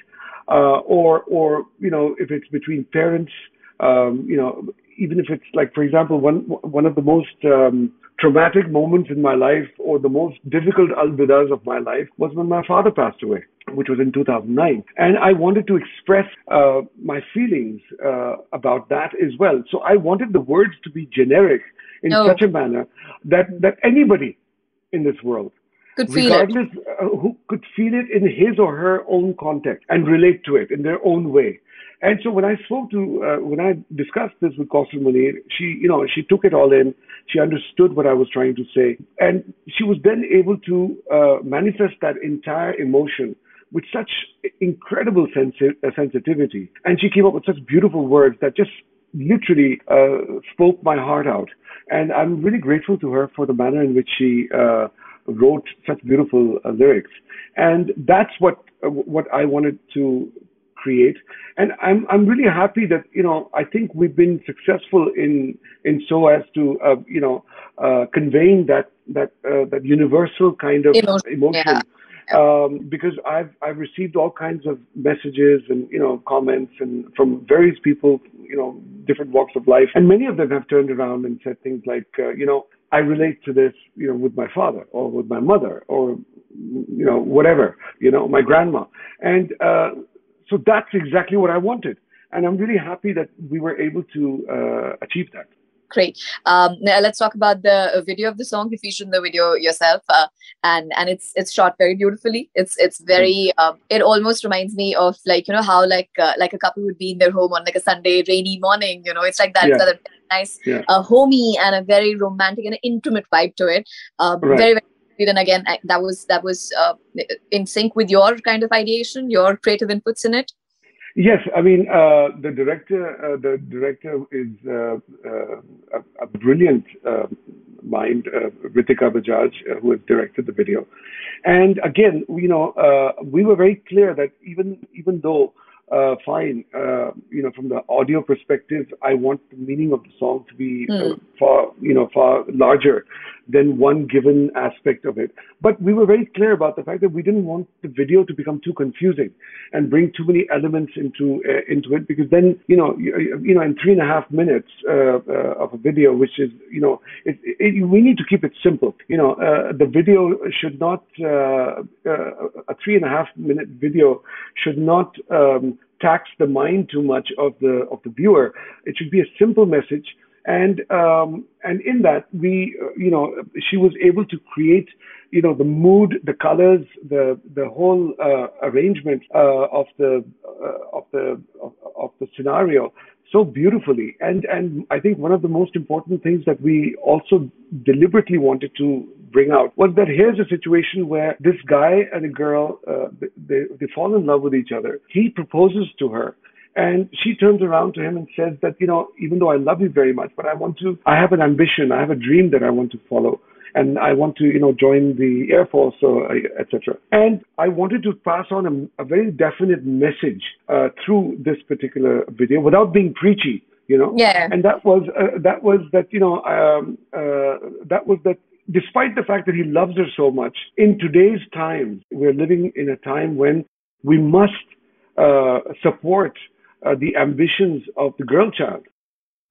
S3: uh, or or you know if it's between parents, um, you know even if it's like for example one one of the most um, traumatic moments in my life or the most difficult alvidas of my life was when my father passed away which was in 2009 and i wanted to express uh, my feelings uh, about that as well so i wanted the words to be generic in such a manner that that anybody in this world
S2: Could feel it.
S3: regardless uh, who could feel it in his or her own context and relate to it in their own way. And so when I spoke to, uh, when I discussed this with Kausar Munir, she, you know, she took it all in. She understood what I was trying to say, and she was then able to uh, manifest that entire emotion with such incredible sensi- uh, sensitivity. And she came up with such beautiful words that just literally uh, spoke my heart out. And I'm really grateful to her for the manner in which she uh, wrote such beautiful uh, lyrics. And that's what uh, what I wanted to create. And I'm I'm really happy that you know I think we've been successful in in so as to uh, you know uh, conveying that that uh, that universal kind of
S2: Emotion,
S3: emotion.
S2: yeah.
S3: Um, because I've I've received all kinds of messages and you know comments and from various people you know different walks of life and many of them have turned around and said things like uh, you know I relate to this you know with my father or with my mother or you know whatever you know my grandma and uh, so that's exactly what I wanted and I'm really happy that we were able to uh, achieve that.
S2: Great. Um, now let's talk about the uh, video of the song. You featured in the video yourself, uh, and and it's it's shot very beautifully. It's it's very. Um, it almost reminds me of like you know how like uh, like a couple would be in their home on like a Sunday rainy morning. You know, it's like that.
S3: Yeah.
S2: It's got a nice,
S3: Yeah.
S2: uh, homey and a very romantic and intimate vibe to it. Um,
S3: Right.
S2: Very very. Sweet. And again, that was that was uh, in sync with your kind of ideation, your creative inputs in it.
S3: Yes, I mean uh, the director. Uh, the director is uh, uh, a, a brilliant uh, mind, uh, Ritika Bajaj, uh, who has directed the video. And again, you know, uh, we were very clear that even even though, uh, fine, uh, you know, from the audio perspective, I want the meaning of the song to be uh,
S2: Hmm.
S3: far, you know, far larger than one given aspect of it. But we were very clear about the fact that we didn't want the video to become too confusing and bring too many elements into uh, into it because then you know you, you know in three and a half minutes uh, uh, of a video, which is you know it, it, we need to keep it simple. You know uh, the video should not uh, uh, a three and a half minute video should not um, tax the mind too much of the of the viewer. It should be a simple message and um, and in that we uh, you know she was able to create you know the mood the colors the the whole uh, arrangement uh, of the uh, of the of, of the scenario so beautifully. And and i think one of the most important things that we also deliberately wanted to bring out was that here's a situation where this guy and a girl uh, they they fall in love with each other. He proposes to her and she turns around to him and says that, you know, even though I love you very much, but I want to, I have an ambition, I have a dream that I want to follow. And I want to, you know, join the Air Force, or etc. And I wanted to pass on a, a very definite message uh, through this particular video without being preachy, you know.
S2: Yeah.
S3: And that was uh, that was that, you know, um, uh, that was that. Despite the fact that he loves her so much, in today's times, we're living in a time when we must uh, support uh, the ambitions of the girl child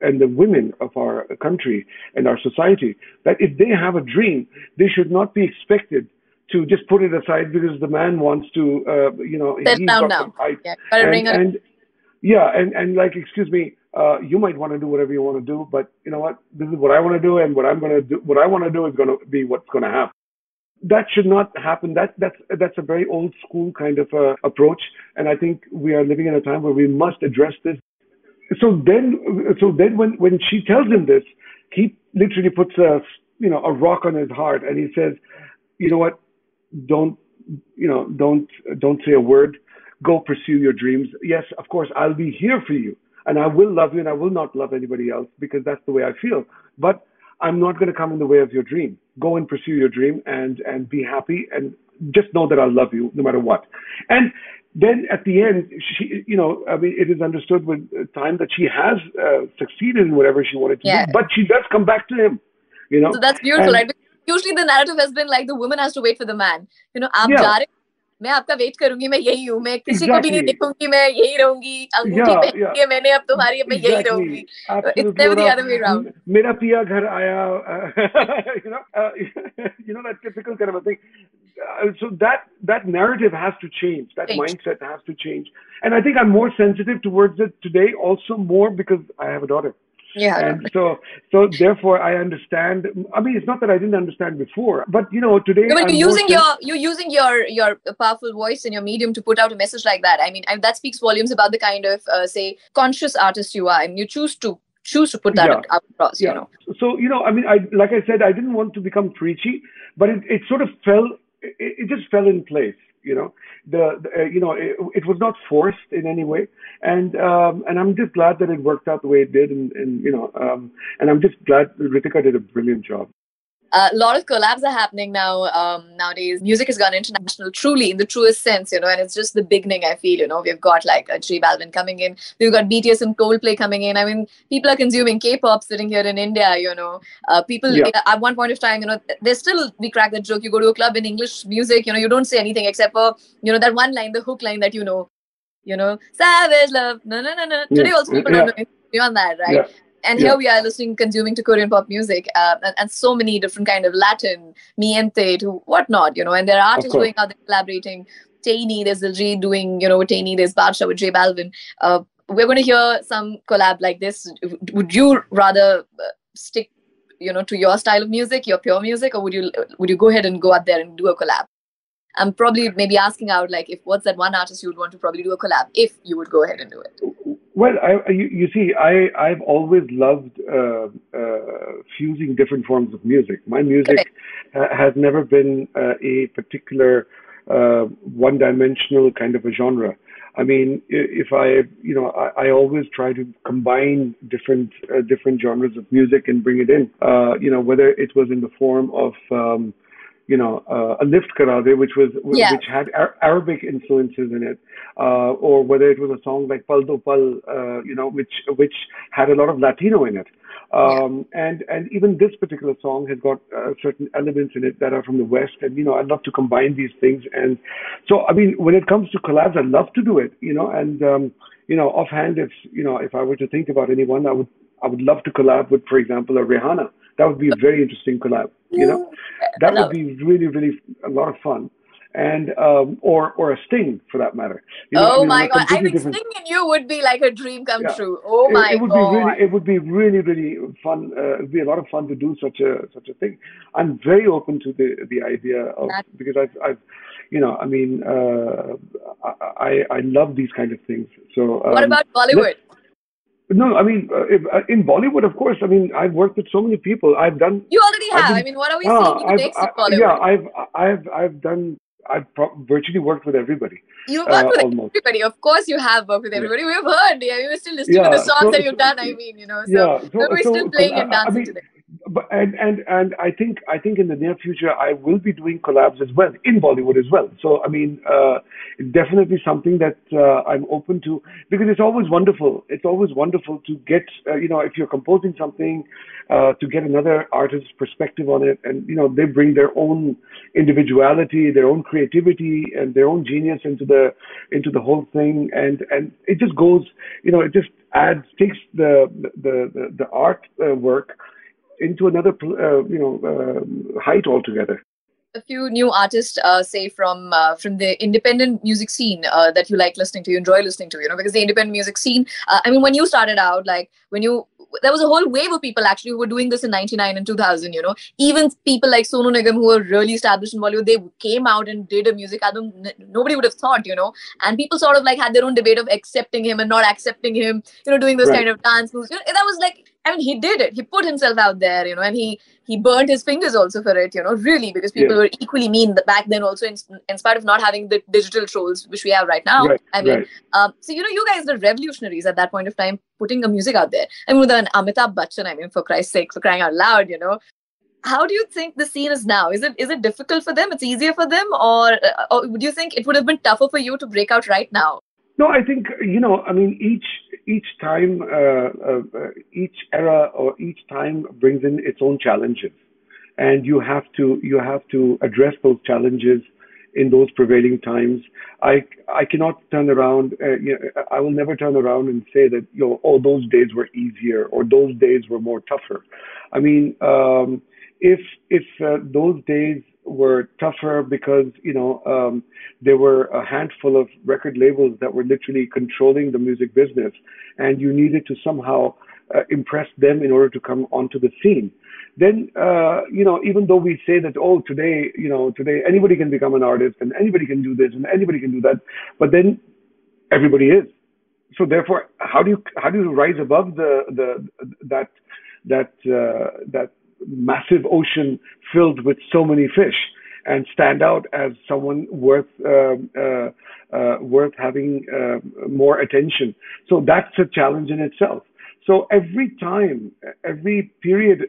S3: and the women of our country and our society. That if they have a dream, they should not be expected to just put it aside because the man wants to, uh, you know,
S2: Sit
S3: he's
S2: down
S3: got
S2: now. Yeah.
S3: And, and yeah, and, and like, excuse me, uh, you might want to do whatever you want to do, but you know what? This is what I want to do, and what I'm going to do, what I want to do is going to be what's going to happen that should not happen. That that's that's a very old school kind of uh, approach, and I think we are living in a time where we must address this. So then, so then when when she tells him this, he literally puts a you know a rock on his heart, and he says, you know what, don't you know don't don't say a word. Go pursue your dreams. Yes, of course, I'll be here for you, and I will love you, and I will not love anybody else because that's the way I feel. But I'm not going to come in the way of your dream. Go and pursue your dream and and be happy and just know that I love you no matter what. And then at the end, she, you know, I mean, it is understood with time that she has uh, succeeded in whatever she wanted to
S2: Yeah.
S3: do, but she does come back to him. You know,
S2: So that's beautiful,
S3: And-
S2: right? Because usually the narrative has been like the woman has to wait for the man. You know, आप
S3: Yeah.
S2: मैं आपका wait करूँगी मैं यही हूँ मैं किसी exactly. को भी नहीं देखूँगी मैं यही रहूँगी अंगूठी yeah, पहनी yeah. मैंने अब तुम्हारी मैं exactly. यही रहूँगी it's never the other way around
S3: मेरा पिया घर आया know uh, you know that typical kind of uh, so that that narrative has to change that change. mindset has to change and i think i'm more sensitive towards it today also more because i have a daughter
S2: yeah.
S3: And so, so therefore, I understand. I mean, it's not that I didn't understand before, but you know, today.
S2: No, but you're using your you're using your your powerful voice and your medium to put out a message like that. I mean, I, that speaks volumes about the kind of uh, say conscious artist you are, and you choose to choose to put that yeah. across.
S3: Yeah.
S2: You know.
S3: So you know, I mean, I like I said, I didn't want to become preachy, but it, it sort of fell. It, it just fell in place you know. The, the uh, you know it, it, was not forced in any way. And um, and i'm just glad that it worked out the way it did and, and you know um, and i'm just glad ritika did a brilliant job
S2: a lot of collabs are happening now um, nowadays. Music has gone international, truly in the truest sense, you know, and it's just the beginning. I feel, you know, we've got like a J Balvin coming in, we've got BTS and Coldplay coming in. I mean, people are consuming K-pop sitting here in India. You know, uh, people yeah. at one point of time, you know, there's still we crack that joke. You go to a club in English music, you know, you don't say anything except for you know that one line, the hook line that you know, you know, savage love. No, no, no, no. Today also people yeah. don't know beyond that, right? And yeah. here we are listening consuming to korean pop music uh, and, and, so many different kind of latin Mi Gente to whatnot you know and there are artists going out there collaborating Tainy, there's Diljit doing, you know, Tainy, there's Badshah with J Balvin. Uh, we're going to hear some collab like this. Would you rather uh, stick, you know, to your style of music, your pure music, or would you would you go ahead and go out there and do a collab? I'm probably maybe asking out like if what's that one artist you would want to probably do a collab if you would go ahead and do it.
S3: Well, I, you, you, see, I I've always loved uh, uh, fusing different forms of music. My music ha- has never been uh, a particular uh, one-dimensional kind of a genre. I mean, if I, you know, I, I always try to combine different uh, different genres of music and bring it in. Uh, you know, whether it was in the form of um, you know, uh, a lift karade, which was yeah. which had Ar- Arabic influences in it, uh, or whether it was a song like Pal Do Pal, uh, you know, which which had a lot of Latino in it. Um, yeah. And and even this particular song has got uh, certain elements in it that are from the West, and you know, I'd love to combine these things. And so, I mean, when it comes to collabs, I'd love to do it, you know, and um, you know, offhand, if you know, if I were to think about anyone, I would I would love to collab with, for example, a Rihanna that would be a very interesting collab. You know, that would be really, really a lot of fun. And um, or or a Sting for that matter.
S2: You know, oh my god! I think different... Sting and you would be like a dream come yeah. true. Oh my
S3: it, it would
S2: god!
S3: Be really, it would be really, really fun. Uh, it'd be a lot of fun to do such a such a thing. I'm very open to the the idea of that... because I've I've you know I mean uh, I I love these kind of things. So
S2: um, what about Bollywood?
S3: No, I mean, uh, if, uh, in Bollywood, of course. I mean, I've worked with so many people. I've done.
S2: You already have. Been, I mean, what are we uh, seeing next I, Bollywood?
S3: Yeah, I've, I've, I've done. I've pro- virtually worked with everybody.
S2: You've worked uh, with almost. everybody. Of course, you have worked with everybody. Yeah. We've heard. Yeah, we're still listening yeah, to the songs so, that you've done. I mean, you know, so, yeah, so, we're so, still playing and dancing I mean, today
S3: but and and and I think I think in the near future I will be doing collabs as well in Bollywood as well. So I mean, uh, definitely something that uh, I'm open to because it's always wonderful. It's always wonderful to get uh, you know if you're composing something uh, to get another artist's perspective on it, and you know they bring their own individuality, their own creativity, and their own genius into the into the whole thing, and and it just goes you know it just adds takes the the the, the art uh, work into another uh, you know uh, height altogether.
S2: A few new artists uh, say from uh, from the independent music scene uh, that you like listening to you enjoy listening to you know because the independent music scene uh, i mean when you started out like when you there was a whole wave of people actually who were doing this in 99 and 2000 you know. Even people like sonu nigam who were really established in bollywood they came out and did a music album. Nobody would have thought you know. And people sort of like had their own debate of accepting him and not accepting him you know doing those right. kind of dance moves you know, that was like I mean, he did it. He put himself out there, you know, and he he burned his fingers also for it, you know, really, because people yeah. were equally mean back then also, in, in spite of not having the digital trolls which we have right now.
S3: Right,
S2: I mean,
S3: right.
S2: um, so you know, you guys are revolutionaries at that point of time, putting the music out there. I mean, with an Amitabh Bachchan, I mean, for Christ's sake, for crying out loud, you know. How do you think the scene is now? Is it is it difficult for them? It's easier for them, or, uh, or do you think it would have been tougher for you to break out right now?
S3: No, I think you know. I mean, each each time, uh, uh, each era or each time brings in its own challenges, and you have to you have to address those challenges in those prevailing times. I I cannot turn around. Uh, you know, I will never turn around and say that you know, oh, those days were easier or those days were more tougher. I mean, um, if if uh, those days were tougher because you know um, there were a handful of record labels that were literally controlling the music business, and you needed to somehow uh, impress them in order to come onto the scene. Then uh, you know, even though we say that oh today you know today anybody can become an artist and anybody can do this and anybody can do that, but then everybody is. So therefore, how do you how do you rise above the the that that uh, that massive ocean filled with so many fish and stand out as someone worth uh, uh, uh, worth having uh, more attention. So that's a challenge in itself. So every time, every period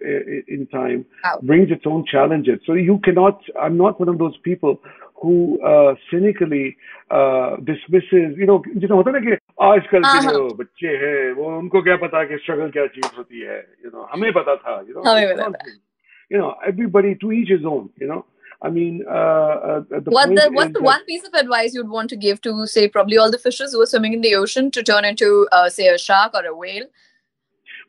S3: in time brings its own challenges. So you cannot. I'm not one of those people who uh, cynically uh, dismisses. You know, जितना होता है ना कि आजकल के जो बच्चे हैं वो उनको क्या पता कि स्ट्रगल क्या चीज होती है you know हमें पता था you know
S2: हमें पता था
S3: you know everybody to each his own you know I mean, uh, uh, the
S2: what the, what's the one piece of advice you'd want to give to, say, probably all the fishes who are swimming in the ocean to turn into, uh, say, a shark or a whale?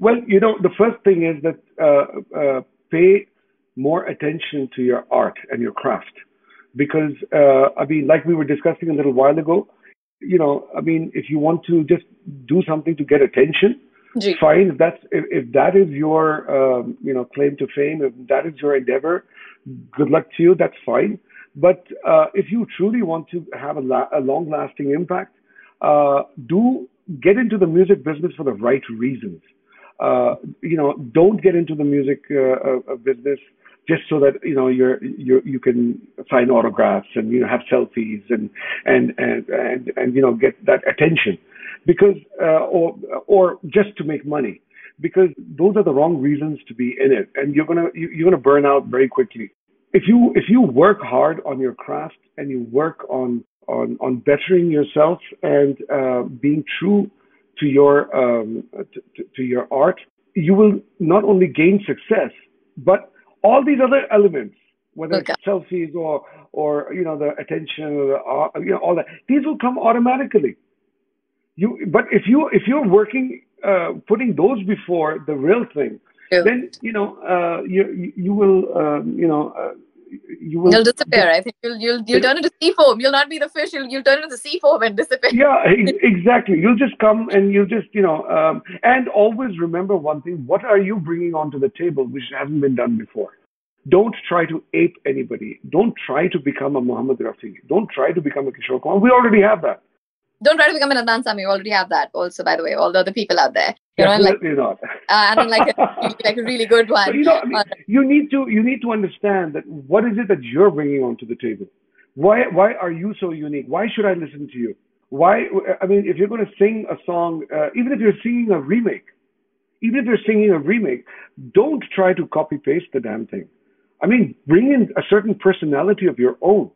S3: Well, you know, the first thing is that uh, uh, pay more attention to your art and your craft, because uh, I mean, like we were discussing a little while ago, you know, I mean, if you want to just do something to get attention, Gee. fine. If that's if, if that is your um, you know claim to fame, if that is your endeavor, good luck to you. That's fine. But uh, if you truly want to have a, la- a long-lasting impact, uh, do get into the music business for the right reasons. Uh, you know, don't get into the music uh, uh, business just so that you know you're you you can sign autographs and you know have selfies and and and and, and you know get that attention. Because uh, or or just to make money. Because those are the wrong reasons to be in it. And you're gonna you're gonna burn out very quickly. If you if you work hard on your craft and you work on on on bettering yourself and uh, being true to your um, to, to your art you will not only gain success but all these other elements whether okay. it's selfies or or you know the attention or the, uh, you know all that these will come automatically you but if you if you're working uh, putting those before the real thing yeah. then you know uh, you you will um, you know uh, you will
S2: you'll disappear. I think you'll you'll you'll turn into sea foam. You'll not be the fish. You'll you'll turn into the sea foam and disappear.
S3: Yeah, exactly. You'll just come and you'll just you know um, and always remember one thing: what are you bringing onto the table which hasn't been done before? Don't try to ape anybody. Don't try to become a Muhammad Rafi. Don't try to become a Kishore Kumar. We already have that.
S2: Don't try to become an Adnan Sami. You already have that also, by the way, all the other people out there. You know,
S3: Definitely like, not.
S2: uh, and like a, like a really good one.
S3: But you know, I mean, uh, you need to you need to understand that what is it that you're bringing onto the table? Why why are you so unique? Why should I listen to you? Why? I mean, if you're going to sing a song, uh, even if you're singing a remake, even if you're singing a remake, don't try to copy paste the damn thing. I mean, bring in a certain personality of your own.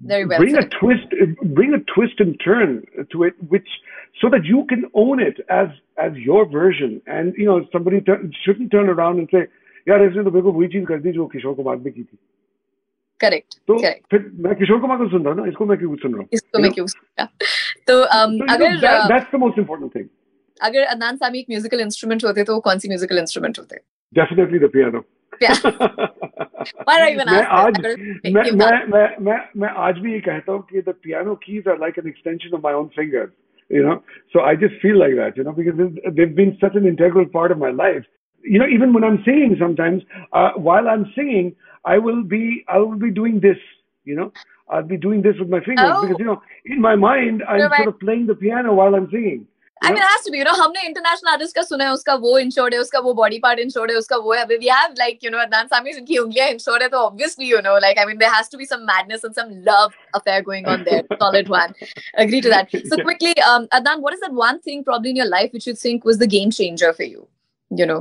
S2: Very well
S3: bring
S2: said.
S3: a twist, bring a twist and turn to it, which so that you can own it as as your version. And you know, somebody shouldn't turn around and say, "Yeah, this is the bigger Vijay Gandhi who Kishore Kumar
S2: did."
S3: Correct. So, Correct. Fir, main Kishore Kumar ko sun raha na, isko main kyun sun raha?
S2: Isko main kyun sun raha? So, um,
S3: so
S2: agar,
S3: know, that, that's the most important thing.
S2: अगर अदनान सामी एक musical instrument होते तो वो कौन सी musical instrument होते
S3: definitely the piano मैं आज मैं मैं मैं मैं आज भी ये कहता हूँ कि the piano keys are like an extension of my own fingers you know so I just feel like that you know because they've been such an integral part of my life you know even when I'm singing sometimes uh, while I'm singing I will be I will be doing this you know I'll be doing this with my fingers
S2: Oh.
S3: because you know in my mind I'm
S2: right.
S3: sort of playing the piano while I'm singing
S2: I mean, it has to be. You know, हमने international artist का सुना है उसका वो insured है उसका वो body part insured है उसका वो है we have like you know Adnan Sami जिनकी उंगलियां इंश्योर्ड है तो obviously you know like I mean there has to be some madness and some love affair going on their solid one agree to that so quickly um adnan what is that one thing probably in your life which you think was the game changer for you you know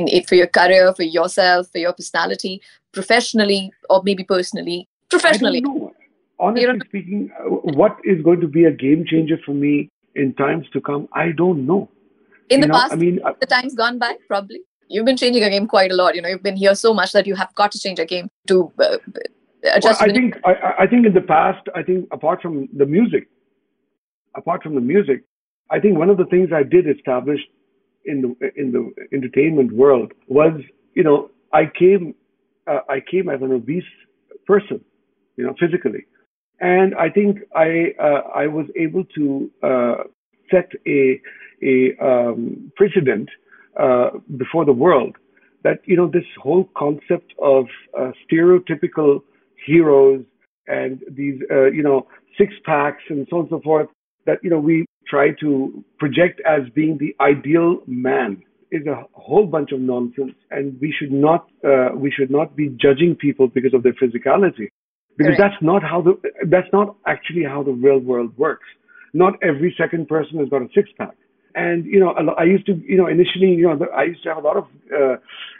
S2: in it for your career for yourself for your personality professionally or maybe personally professionally
S3: I don't know. Honestly
S2: You don't-
S3: speaking, uh, what is going to be a game changer for me in times to come? I don't know.
S2: in
S3: You
S2: the
S3: know,
S2: past
S3: I mean, uh,
S2: the times gone by probably you've been changing your game quite a lot you know you've been here so much that you have got to change your game to uh, Uh,
S3: Well, I think I, I think in the past, I think apart from the music, apart from the music, I think one of the things I did establish in the in the entertainment world was, you know, I came uh, I came as an obese person, you know, physically, and I think I uh, I was able to uh, set a a um, precedent uh, before the world that you know this whole concept of uh, stereotypical heroes and these uh, you know six packs and so on and so forth that you know we try to project as being the ideal man is a whole bunch of nonsense. And we should not uh, we should not be judging people because of their physicality because
S2: Correct.
S3: that's not how the that's not actually how the real world works not every second person has got a six pack and you know a lo- i used to you know initially you know the- i used to have a lot of uh,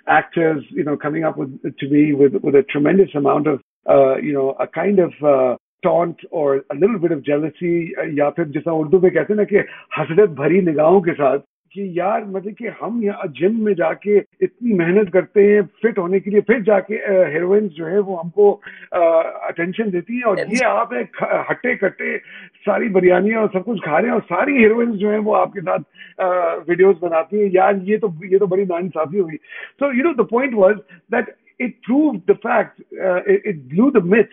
S3: actors you know coming up with to me with with a tremendous amount of uh, you know a kind of uh, taunt or a little bit of jealousy uh, या फिर जैसा उर्दू में कहते हैं ना कि हसरत भरी निगाहों के साथ कि यार मतलब कि हम यहाँ जिम में जाके इतनी मेहनत करते हैं फिट होने के लिए फिर जाके हीरोइंस जो है वो हमको अटेंशन देती हैं और ये आप एक हट्टे कट्टे सारी बिरयानियाँ और सब कुछ खा रहे हैं और सारी हीरोइंस जो है वो आपके साथ वीडियोस बनाती हैं। यार ये तो ये तो बड़ी नाइंसाफी हुई so you know the point was that the fact, uh, it, it blew the myth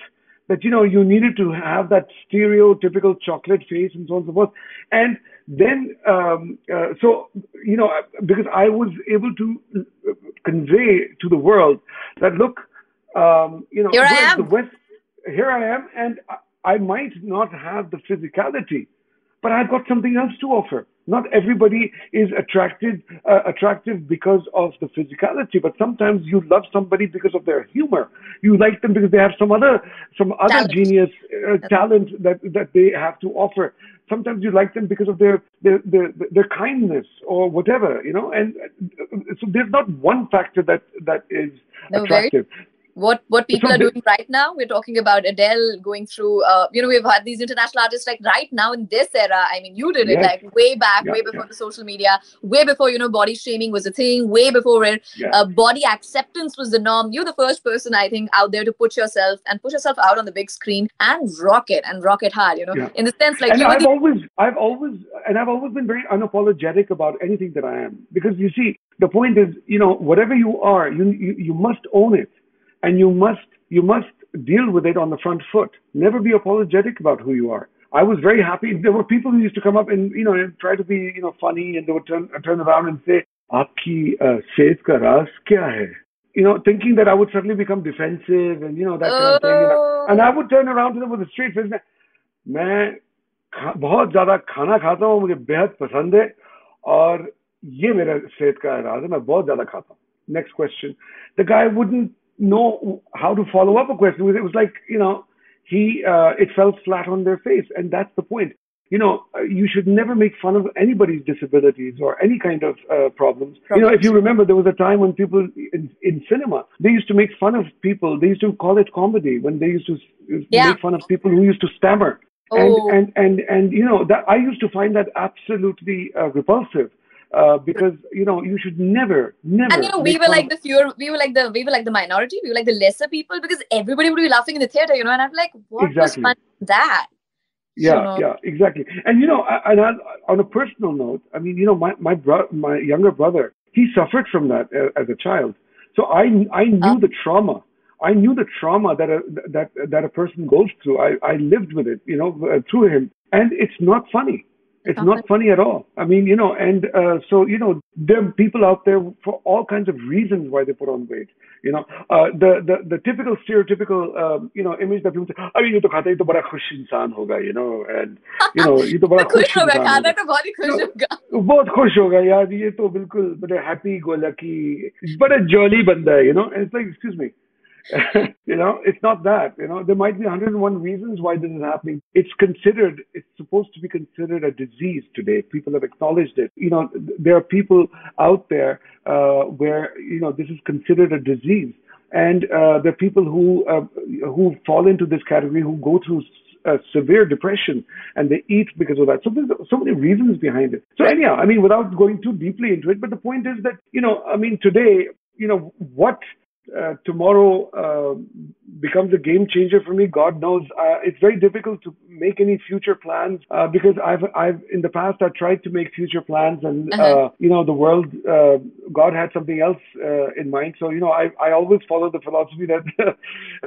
S3: that you know you needed to have that stereotypical chocolate face and so on and so forth. And then, um, uh, so you know, because I was able to convey to the world that look, um, you know,
S2: Here I am.
S3: the West, here I am, and I, I might not have the physicality, but I've got something else to offer. Not everybody is attracted uh, attractive because of the physicality, but sometimes you love somebody because of their humor. You like them because they have some other some other
S2: Talent.
S3: genius uh, talent that that they have to offer. Sometimes you like them because of their their their, their kindness or whatever, you know. And so there's not one factor that that is
S2: No, very
S3: attractive.
S2: What what people are doing right now. We're talking about adele going through uh, you know we've had these international artists like right now in this era. I mean you did it like way back
S3: Yeah,
S2: way before
S3: yeah.
S2: the social media way before you know body shaming was a thing way before where
S3: Yeah.
S2: uh, body acceptance was the norm. You're the first person i think out there to put yourself and put yourself out on the big screen and rock it and rock it hard you know in the sense like
S3: and I've
S2: the
S3: always, I've always, and I've always been very unapologetic about anything that I am. Because you see, the point is, you know, whatever you are, you you, you must own it, and you must you must deal with it on the front foot. Never be apologetic about who you are. I was very happy. There were people who used to come up and you know and try to be you know funny, and they would turn turn around and say, "आपकी uh, सेहत का राज क्या है?" You know, thinking that I would suddenly become defensive and you know that kind of thing. You know.
S2: Oh.
S3: And I would turn around to them with a straight face. मैं खा, बहुत ज्यादा खाना खाता हूँ मुझे बेहद पसंद है और ये मेरा सेहत का राज है मैं बहुत ज्यादा खाता हूँ next question the guy wouldn't know how to follow up a question with. it was like you know he uh, it fell flat on their face and that's the point you know uh, you should never make fun of anybody's disabilities or any kind of uh, problems you know if you remember there was a time when people in, in cinema they used to make fun of people they used to call it comedy when they used to
S2: Yeah.
S3: make fun of people who used to stammer
S2: Oh.
S3: and and and and you know that I used to find that absolutely uh, repulsive uh, because you know you should never never.
S2: and you know we were like the fewer we were like the we were like the minority we were like the lesser people because everybody would be laughing in the theater you know and i'm like what
S3: Exactly.
S2: was fun that
S3: yeah yeah exactly and you know I- and I, on a personal note I mean you know my my bro- my younger brother he suffered from that uh, as a child so I I knew
S2: Oh.
S3: the trauma. I knew the trauma that a that that a person goes through. I I lived with it, you know, uh, through him, and it's not funny. It's
S2: Not
S3: not funny at all. I mean, you know, and uh, so you know, there are people out there for all kinds of reasons why they put on weight. You know, uh, the the the typical stereotypical um, you know image that people say, "अरे ये तो खाता है, ये तो बड़ा खुश इंसान होगा," you know, and you know, ये तो बड़ा
S2: तो
S3: खुश
S2: खुश होगा
S3: इंसान
S2: खाना
S3: होगा.
S2: तो बहुत ही खुश
S3: No.
S2: होगा
S3: बहुत खुश होगा यार ये तो बिल्कुल बड़े हैप्पी गो लकी बड़ा जॉली बंदा है you know and it's like excuse me you know it's not that you know there might be 101 reasons why this is happening it's considered it's supposed to be considered a disease today people have acknowledged it you know there are people out there uh, where you know this is considered a disease and uh, there are people who uh, who fall into this category who go through uh, severe depression and they eat because of that. So there's so many reasons behind it. So anyhow, I mean, without going too deeply into it, but the point is that, you know, I mean, today, you know, what uh, tomorrow uh, becomes a game changer for me, God knows. Uh, it's very difficult to make any future plans uh, because I've, I've in the past I tried to make future plans, and uh,
S2: Uh-huh.
S3: you know the world, uh, God had something else uh, in mind. So you know I, I always follow the philosophy that.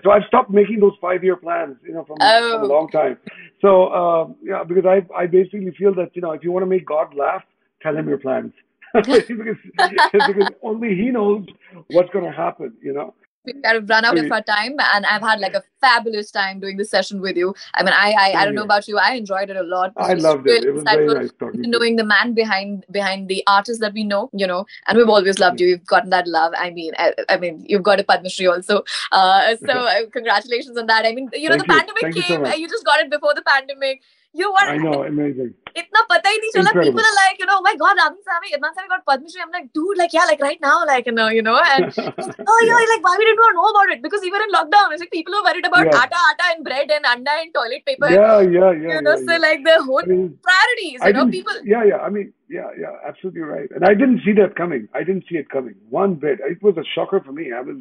S3: so I've stopped making those five-year plans, you know, from, from a
S2: Oh.
S3: long time. So uh, yeah, because I I basically feel that you know if you want to make God laugh, tell him your plans. because, because only he knows what's going to happen, you know.
S2: We've kind of run out of our time, and I've had like a fabulous time doing this session with you. I mean, I I, I don't know about you, I enjoyed it a lot.
S3: I loved it.
S2: really
S3: It was very nice talking
S2: knowing the man behind behind the artist that we know, you know, and we've always loved you. You've gotten that love. I mean, I, I mean, you've got a Padma Shri also. Uh, so uh, congratulations on that. I mean, you know,
S3: Thank
S2: the
S3: you.
S2: pandemic
S3: Thank you so
S2: came. you just got it before the pandemic. You were
S3: I know, amazing.
S2: itna pata hi nahi chala.
S3: Incredible.
S2: People are like, you know, oh my God, Adnan Sami, Adnan Sami got Padma. I'm like, dude, like, yeah, like right now, like, you know, you know, and oh yeah, like why we didn't want know about it? Because we were in lockdown. It's like people are worried about
S3: Yeah.
S2: atta, atta, and bread and anda and toilet paper.
S3: yeah, yeah, yeah.
S2: you know,
S3: yeah,
S2: so
S3: yeah.
S2: like the whole
S3: I mean,
S2: priorities.
S3: I
S2: You know, people.
S3: yeah, yeah. I mean, yeah, yeah, absolutely right. And I didn't see that coming. I didn't see it coming one bit. It was a shocker for me. I was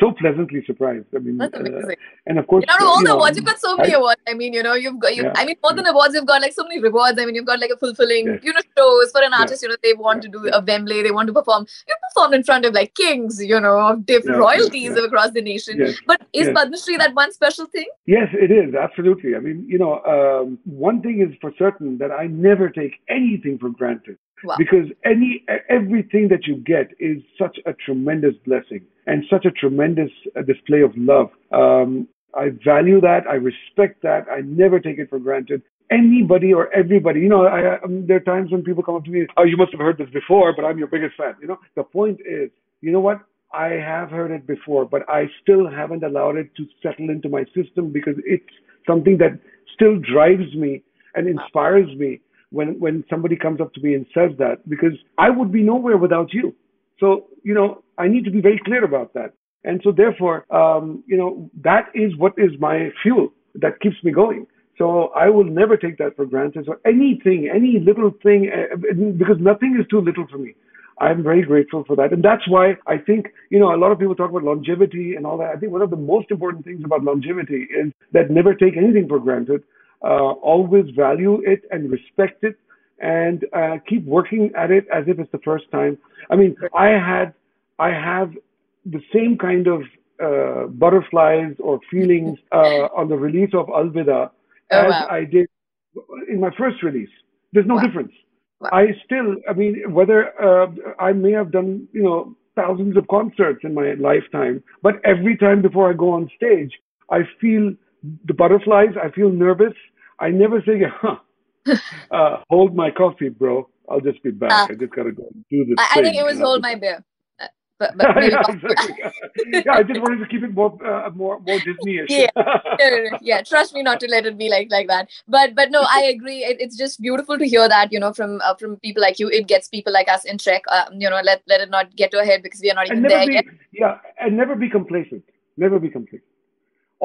S3: so pleasantly surprised. I mean,
S2: That's
S3: uh, and of course,
S2: You know, all
S3: you
S2: the
S3: know,
S2: awards, you've got so many
S3: I-
S2: awards. I mean, you know, you've got, you,
S3: Yeah.
S2: I mean, more than awards, you've got like so many rewards. I mean, you've got like a fulfilling,
S3: Yes.
S2: you know, shows for an
S3: Yeah.
S2: artist. You know, they want
S3: Yeah.
S2: to do a Wembley, they want to perform. You performed in front of like kings, you know, of different
S3: Yeah,
S2: royalties
S3: yeah.
S2: across the nation.
S3: Yes.
S2: But is
S3: Yes.
S2: That one special thing?
S3: Yes, it is absolutely. I mean, you know, um, one thing is for certain that I never take anything for granted
S2: Wow.
S3: because any everything that you get is such a tremendous blessing and such a tremendous uh, display of love. Um, I value that. I respect that. I never take it for granted. Anybody or everybody, you know, I, um, there are times when people come up to me, oh, you must have heard this before, but I'm your biggest fan. You know, the point is, you know what? I have heard it before, but I still haven't allowed it to settle into my system because it's something that still drives me and inspires me when when somebody comes up to me and says that because I would be nowhere without you. So you know I need to be very clear about that, and so therefore um, you know that is what is my fuel that keeps me going. So I will never take that for granted. So anything, any little thing, uh, because nothing is too little for me. I'm very grateful for that. And that's why I think, you know, a lot of people talk about longevity and all that. I think one of the most important things about longevity is that never take anything for granted. Uh, always value it and respect it and uh, keep working at it as if it's the first time. I mean, I had, I have the same kind of uh, butterflies or feelings uh, on the release of Alvida
S2: Oh,
S3: as
S2: wow.
S3: I did in my first release. There's no
S2: Wow.
S3: difference.
S2: Wow.
S3: I still, I mean, whether uh, I may have done, you know, thousands of concerts in my lifetime, but every time before I go on stage, I feel the butterflies. I feel nervous. I never say, huh, uh, hold my coffee, bro. I'll just be back.
S2: Ah.
S3: I just gotta go do this.
S2: I, I think it was hold my beer. Uh, But, but
S3: yeah, yeah, I just wanted to keep it more, uh, more, more Disney-ish.
S2: Yeah. no. yeah trust me not to let it be like like that but but no i agree it, it's just beautiful to hear that you know from uh, from people like you it gets people like us in check uh, you know let let it not get to our head because we are not even there
S3: be,
S2: yet
S3: yeah, and never be complacent. Never be complacent.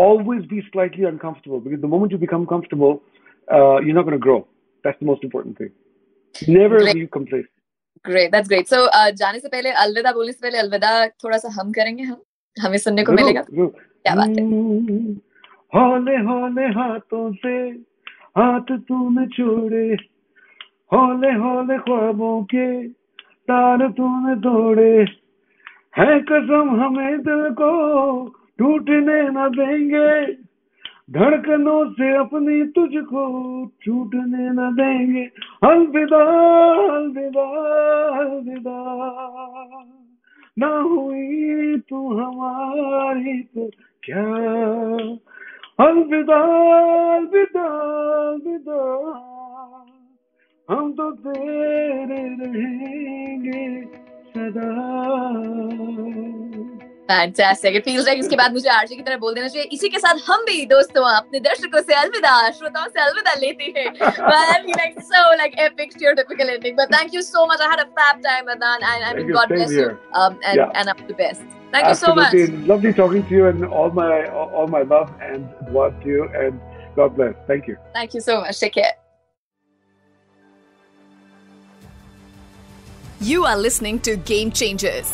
S3: Always be slightly uncomfortable because the moment you become comfortable, uh, you're not going to grow. That's the most important thing. Never
S2: Great.
S3: be complacent.
S2: great that's great so uh, जाने से पहले अलविदा बोलने से पहले अलविदा थोड़ा सा हम करेंगे हम हमें सुनने को मिलेगा। क्या बात है
S3: हम्म, हौले हौले हाथों से हाथ तूने छोड़े हौले हौले ख्वाबों के तार तूने तोड़े है कसम हमें दिल को टूटने न देंगे, धड़कनों से अपनी तुझको छूटने न देंगे। अलविदा अलविदा अलविदा। ना हुई तू हमारी तो क्या? अलविदा अलविदा अलविदा। हम तो तेरे रहेंगे सदा।
S2: फैंटास्टिक इट फील्स लाइक इसके बाद मुझे आरजे की तरह बोल देना चाहिए इसी के साथ हम भी दोस्तों अपने दर्शकों से अलविदा श्रोताओं से अलविदा लेते हैं well you like so like epic stereotypical ending but thank you so much I had a fab time Adnan and I
S3: Thank
S2: mean
S3: you.
S2: God
S3: Same
S2: bless
S3: here.
S2: you um and
S3: Yeah.
S2: and I'm the best thank you so much
S3: Absolutely. Lovely talking to you and all my all my love and dua to you and God bless. Thank you.
S2: thank you so much take care
S1: You are listening to Game Changers.